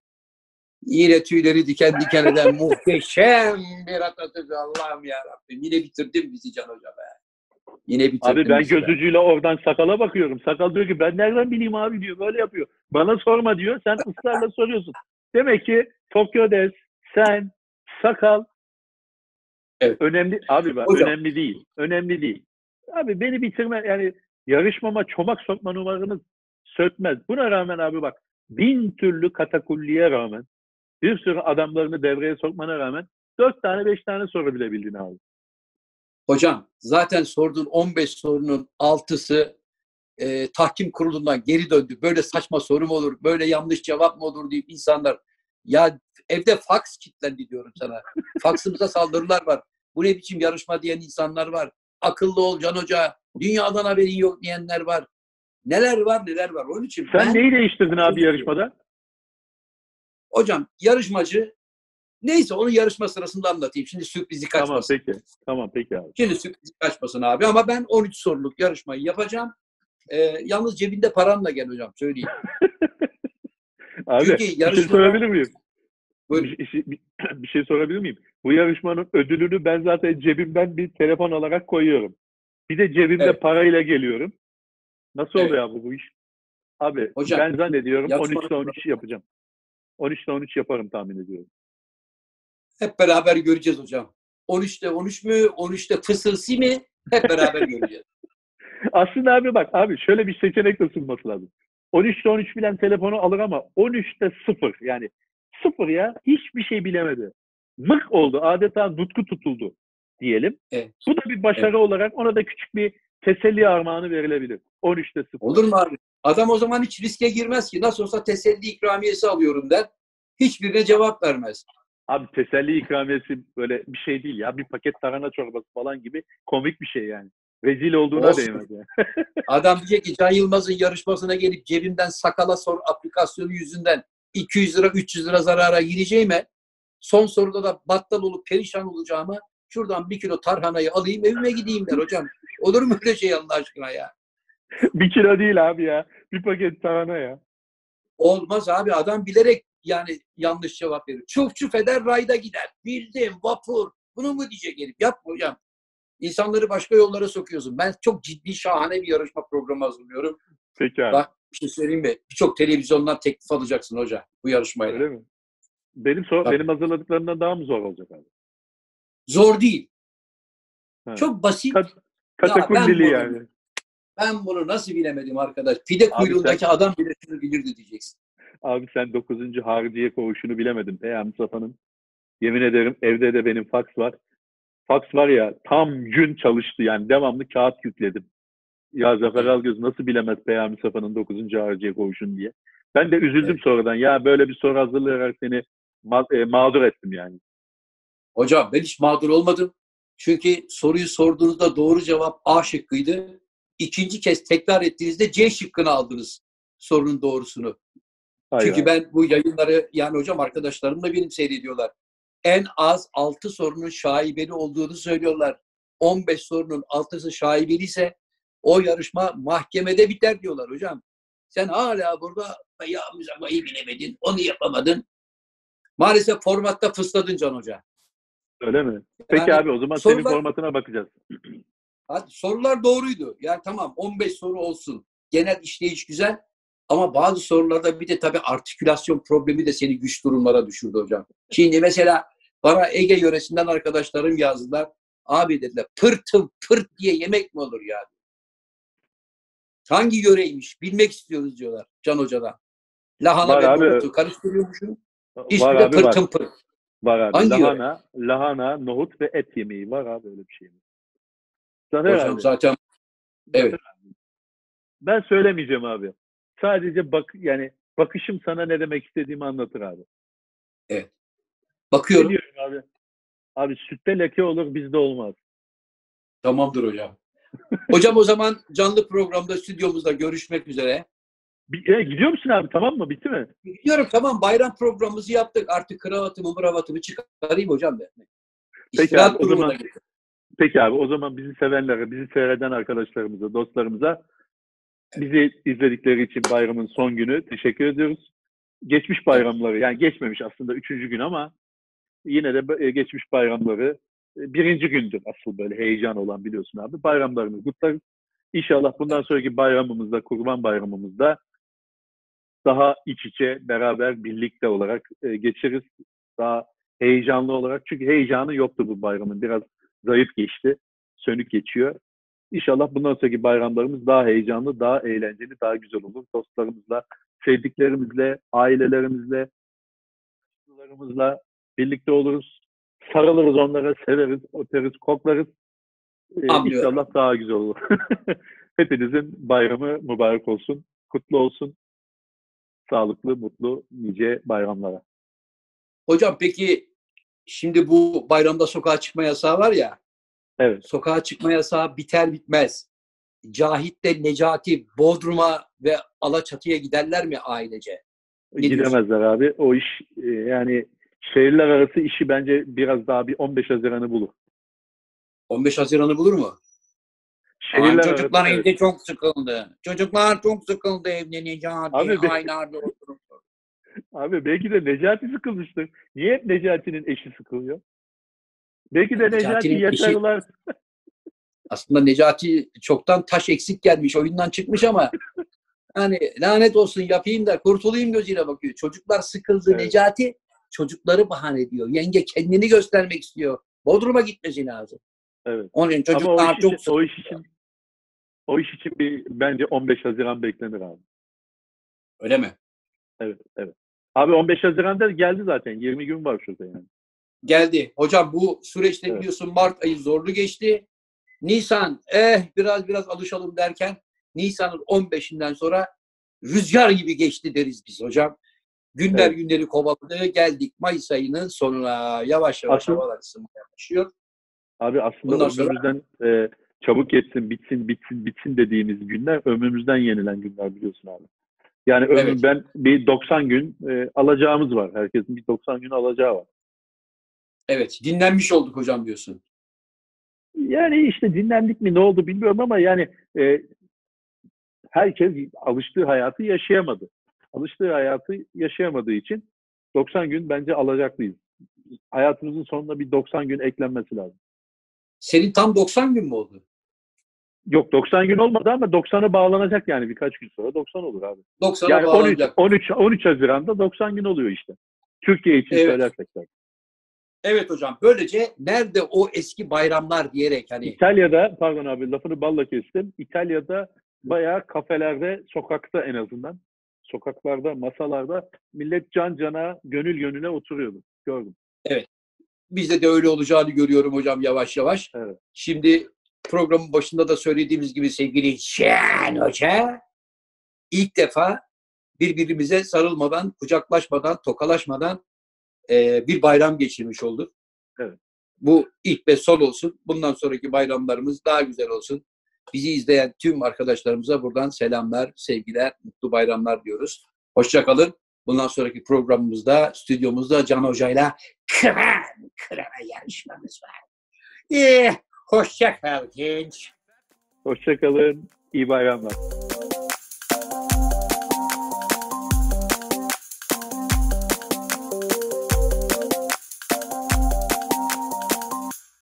S1: Yine tüyleri diken diken eden muhteşem bir Atatürk Allah'ım ya Rabbim. Yine bitirdin bizi Can Hoca be. Yine bitirdin
S2: Abi ben
S1: bizi be.
S2: göz ucuyla oradan sakala bakıyorum. Sakal diyor ki ben nereden bileyim abi diyor. Böyle yapıyor. Bana sorma diyor. Sen ısrarla soruyorsun. Demek ki Tokyo Des, sen, sakal
S1: Evet.
S2: önemli. Abi bak
S1: Hocam.
S2: önemli değil. Önemli değil. Abi beni bitirme yani yarışmama çomak sokma numaranız sökmez. Buna rağmen abi bak bin türlü katakulliye rağmen bir sürü adamlarını devreye sokmana rağmen dört tane beş tane soru bile bildin abi.
S1: Hocam zaten sorduğun 15 sorunun 6'sı e, tahkim kurulundan geri döndü. Böyle saçma soru mu olur? Böyle yanlış cevap mı olur deyip insanlar ya evde faks kilitlendi diyorum sana. Faksımıza saldırılar var. Bu ne biçim yarışma diyen insanlar var. Akıllı ol Can Hoca. Dünyadan haberin yok diyenler var. Neler var neler var. Onun için
S2: Sen
S1: ben
S2: neyi değiştirdin abi yarışmada?
S1: hocam yarışmacı neyse onu yarışma sırasında anlatayım. Şimdi sürprizi
S2: Tamam
S1: kaçmasın.
S2: peki. Tamam peki abi.
S1: Şimdi sürpriz kaçmasın abi ama ben 13 soruluk yarışmayı yapacağım. Ee, yalnız cebinde paranla gel hocam söyleyeyim.
S2: Abi
S1: Çünkü
S2: bir şey
S1: yarışmada-
S2: sorabilir miyim?
S1: Buyurun.
S2: Bir, şey- bir, bir şey sorabilir miyim? Bu yarışmanın ödülünü ben zaten cebimden bir telefon alarak koyuyorum. Bir de cebimde
S1: Evet.
S2: parayla geliyorum. Nasıl
S1: Evet.
S2: oluyor abi bu iş? Abi
S1: Hocam,
S2: ben zannediyorum
S1: yarışmanın-
S2: 13'te 13 yapacağım. 13'te 13 yaparım tahmin ediyorum.
S1: Hep beraber göreceğiz hocam. 13'te 13 mü? 13'te fısılsı mi? Hep beraber göreceğiz.
S2: Aslında abi bak abi şöyle bir seçenek de sunması lazım. 13'te 13 bilen telefonu alır ama 13'te 0 yani 0 ya hiçbir şey bilemedi. Mık oldu adeta nutku tutuldu diyelim.
S1: Evet.
S2: Bu da bir başarı olarak ona da küçük bir teselli armağanı verilebilir. 13'te 0.
S1: Olur mu abi? Adam o zaman hiç riske girmez ki. Nasıl olsa teselli ikramiyesi alıyorum der. Hiçbirine cevap vermez.
S2: Abi teselli ikramiyesi böyle bir şey değil ya. Bir paket tarhana çorbası falan gibi komik bir şey yani. Rezil olduğuna
S1: Olsun.
S2: değmez yani.
S1: Adam diyecek ki Can Yılmaz'ın yarışmasına gelip cebimden sakala sor aplikasyonu yüzünden 200 lira 300 lira zarara gireceğime son soruda da battal olup perişan olacağıma şuradan bir kilo tarhanayı alayım evime gideyim der hocam. Olur mu öyle şey Allah aşkına ya?
S2: bir kilo değil abi ya. Bir paket tarhana ya.
S1: Olmaz abi adam bilerek yani yanlış cevap verir. Çuf çuf eder rayda gider. Bildim vapur. Bunu mu diyecek herif? Yapma hocam. İnsanları başka yollara sokuyorsun. Ben çok ciddi şahane bir yarışma programı hazırlıyorum.
S2: Peki abi.
S1: Bak bir şey söyleyeyim mi? Birçok televizyondan teklif alacaksın hoca bu yarışmayla.
S2: Öyle mi? Benim sor, benim hazırladıklarımdan daha mı zor olacak abi?
S1: Zor değil.
S2: Ha.
S1: Çok basit.
S2: Kat-
S1: ben
S2: Katakullili
S1: bunu-
S2: yani.
S1: Ben bunu nasıl bilemedim arkadaş? Pide kuyruğundaki
S2: sen-
S1: adam bile şunu bilirdi diyeceksin.
S2: Abi sen 9. hariciye koğuşunu bilemedin Peyami Mustafa'nın. Yemin ederim evde de benim faks var. Faks var ya tam gün çalıştı yani devamlı kağıt yükledim. Ya Zafer Algöz nasıl bilemez Peyami Mustafa'nın 9. hariciye koğuşunu diye. Ben de üzüldüm sonradan. Ya böyle bir soru hazırlayarak seni ma- e, mağdur ettim yani.
S1: Hocam ben hiç mağdur olmadım. Çünkü soruyu sorduğunuzda doğru cevap A şıkkıydı. İkinci kez tekrar ettiğinizde C şıkkını aldınız sorunun doğrusunu.
S2: Hayır
S1: Çünkü ben bu yayınları yani hocam arkadaşlarım da benim seyrediyorlar. En az 6 sorunun şaibeli olduğunu söylüyorlar. 15 sorunun 6'sı şaibeli ise o yarışma mahkemede biter diyorlar hocam. Sen hala burada ya müzakayı bilemedin, onu yapamadın. Maalesef formatta fısladın Can Hoca.
S2: Öyle mi? Peki
S1: Yani
S2: abi o zaman senin
S1: sorular-
S2: formatına bakacağız.
S1: Sorular doğruydu. Yani tamam 15 soru olsun. Genel işleyiş güzel. Ama bazı sorularda bir de tabii artikülasyon problemi de seni güç durumlara düşürdü hocam. Şimdi mesela bana Ege yöresinden arkadaşlarım yazdılar. Abi dediler pırtım pırt diye yemek mi olur ya? Hangi yöreymiş? Bilmek istiyoruz diyorlar Can Hoca'dan. Lahana
S2: Var
S1: ve
S2: abi.
S1: nohutu karıştırıyormuşum. İsmi de
S2: abi var.
S1: pırtım pırt.
S2: Var abi.
S1: Hangi yöre?
S2: lahana, lahana, nohut ve et yemeği var abi öyle bir şey. Zafer
S1: Hocam
S2: abi,
S1: zaten evet.
S2: Ben söylemeyeceğim abi. Sadece bak yani bakışım sana ne demek istediğimi anlatır abi. Ne
S1: bakıyorum.
S2: abi? Abi sütte leke olur bizde olmaz.
S1: Tamamdır hocam. Hocam o zaman canlı programda stüdyomuzda görüşmek üzere.
S2: E, gidiyor musun abi tamam mı? Bitti mi?
S1: Gidiyorum tamam bayram programımızı yaptık. Artık kravatımı mıravatımı çıkarayım hocam ben.
S2: Peki abi, o zaman-. Peki abi o zaman bizi sevenlere, bizi seyreden arkadaşlarımıza, dostlarımıza bizi izledikleri için bayramın son günü teşekkür ediyoruz. Geçmiş bayramları yani geçmemiş aslında üçüncü gün ama yine de e, geçmiş bayramları birinci gündür asıl böyle heyecan olan biliyorsun abi. Bayramlarını kutlarız. İnşallah bundan sonraki bayramımızda, kurban bayramımızda daha iç içe, beraber, birlikte olarak e, geçiririz. Daha heyecanlı olarak. Çünkü heyecanı yoktu bu bayramın. Biraz zayıf geçti. Sönük geçiyor. İnşallah bundan sonraki bayramlarımız daha heyecanlı, daha eğlenceli, daha güzel olur. Dostlarımızla, sevdiklerimizle, ailelerimizle, dostlarımızla birlikte oluruz. Sarılırız onlara, severiz, öperiz, koklarız. Ee,
S1: Anlıyorum.
S2: İnşallah daha güzel olur. Hepinizin bayramı mübarek olsun, kutlu olsun. Sağlıklı, mutlu, nice bayramlara.
S1: Hocam peki şimdi bu bayramda sokağa çıkma yasağı var ya.
S2: Evet.
S1: Sokağa çıkma yasağı biter bitmez. Cahit de Necati Bodrum'a ve Alaçatı'ya giderler mi ailece? Ne diyorsun?
S2: Gidemezler abi. O iş e, yani şehirler arası işi bence biraz daha bir 15 Haziran'ı bulur.
S1: 15 Haziran'ı bulur mu? Aman
S2: Şehirler
S1: çocuklar
S2: arası,
S1: evde çok sıkıldı. Çocuklar çok sıkıldı evde Necati.
S2: Abi be-
S1: Aylardır oturup.
S2: Abi belki de Necati sıkılmıştır. Niye hep Necati'nin eşi sıkılıyor? Belki de Necati
S1: Necati'nin eşi-
S2: yaşarlar.
S1: Aslında Necati çoktan taş eksik gelmiş. Oyundan çıkmış ama hani lanet olsun yapayım da kurtulayım gözüyle bakıyor. Çocuklar sıkıldı.
S2: Evet.
S1: Necati çocukları bahane ediyor. Yenge kendini göstermek istiyor. Bodrum'a gitmesi lazım.
S2: Evet.
S1: Onun için çocuklar çok
S2: için, o iş için o iş için bir bence 15 Haziran beklenir abi.
S1: Öyle mi?
S2: Evet, evet. Abi 15 Haziran'da geldi zaten. 20 gün var şurada yani.
S1: Geldi. Hocam bu süreçte
S2: Evet.
S1: biliyorsun Mart ayı zorlu geçti. Nisan eh biraz biraz alışalım derken Nisan'ın 15'inden sonra rüzgar gibi geçti deriz biz hocam. Günler
S2: Evet.
S1: günleri kovaladı. Geldik Mayıs ayının sonuna. Yavaş yavaş
S2: Aslında-
S1: havalar ısınmaya başlıyor.
S2: Abi aslında
S1: Bundan sonra-
S2: ömrümüzden e, çabuk geçsin, bitsin, bitsin, bitsin dediğimiz günler ömrümüzden yenilen günler biliyorsun abi. Yani
S1: Evet.
S2: ömrümden bir 90 gün e, alacağımız var. Herkesin bir 90 gün alacağı var.
S1: Evet dinlenmiş olduk hocam diyorsun.
S2: Yani işte dinlendik mi ne oldu bilmiyorum ama yani e, herkes alıştığı hayatı yaşayamadı. Alıştığı hayatı yaşayamadığı için 90 gün bence alacaklıyız. Hayatımızın sonunda bir 90 gün eklenmesi lazım.
S1: Senin tam 90 gün mü oldu?
S2: Yok 90 gün olmadı ama 90'a bağlanacak yani birkaç gün sonra 90 olur abi.
S1: 90'a
S2: Yani 13,
S1: bağlanacak.
S2: 13, 13 Haziran'da 90 gün oluyor işte. Türkiye için
S1: Evet.
S2: söylersek. tabii.
S1: Evet hocam. Böylece nerede o eski bayramlar diyerek hani
S2: İtalya'da pardon abi lafını balla kestim. İtalya'da bayağı kafelerde, sokakta en azından sokaklarda, masalarda millet can cana, gönül gönüle oturuyordu. Gördüm.
S1: bizde de öyle olacağını görüyorum hocam yavaş yavaş.
S2: Evet.
S1: Şimdi programın başında da söylediğimiz gibi sevgili Şen Hoca ilk defa birbirimize sarılmadan, kucaklaşmadan, tokalaşmadan e, bir bayram geçirmiş olduk.
S2: Evet.
S1: Bu ilk ve son olsun. Bundan sonraki bayramlarımız daha güzel olsun. Bizi izleyen tüm arkadaşlarımıza buradan selamlar, sevgiler, mutlu bayramlar diyoruz. Hoşçakalın. Bundan sonraki programımızda, stüdyomuzda Can Hoca'yla kıran kırana yarışmamız var. Ee, hoşça kal genç.
S2: Hoşçakalın. İyi bayramlar.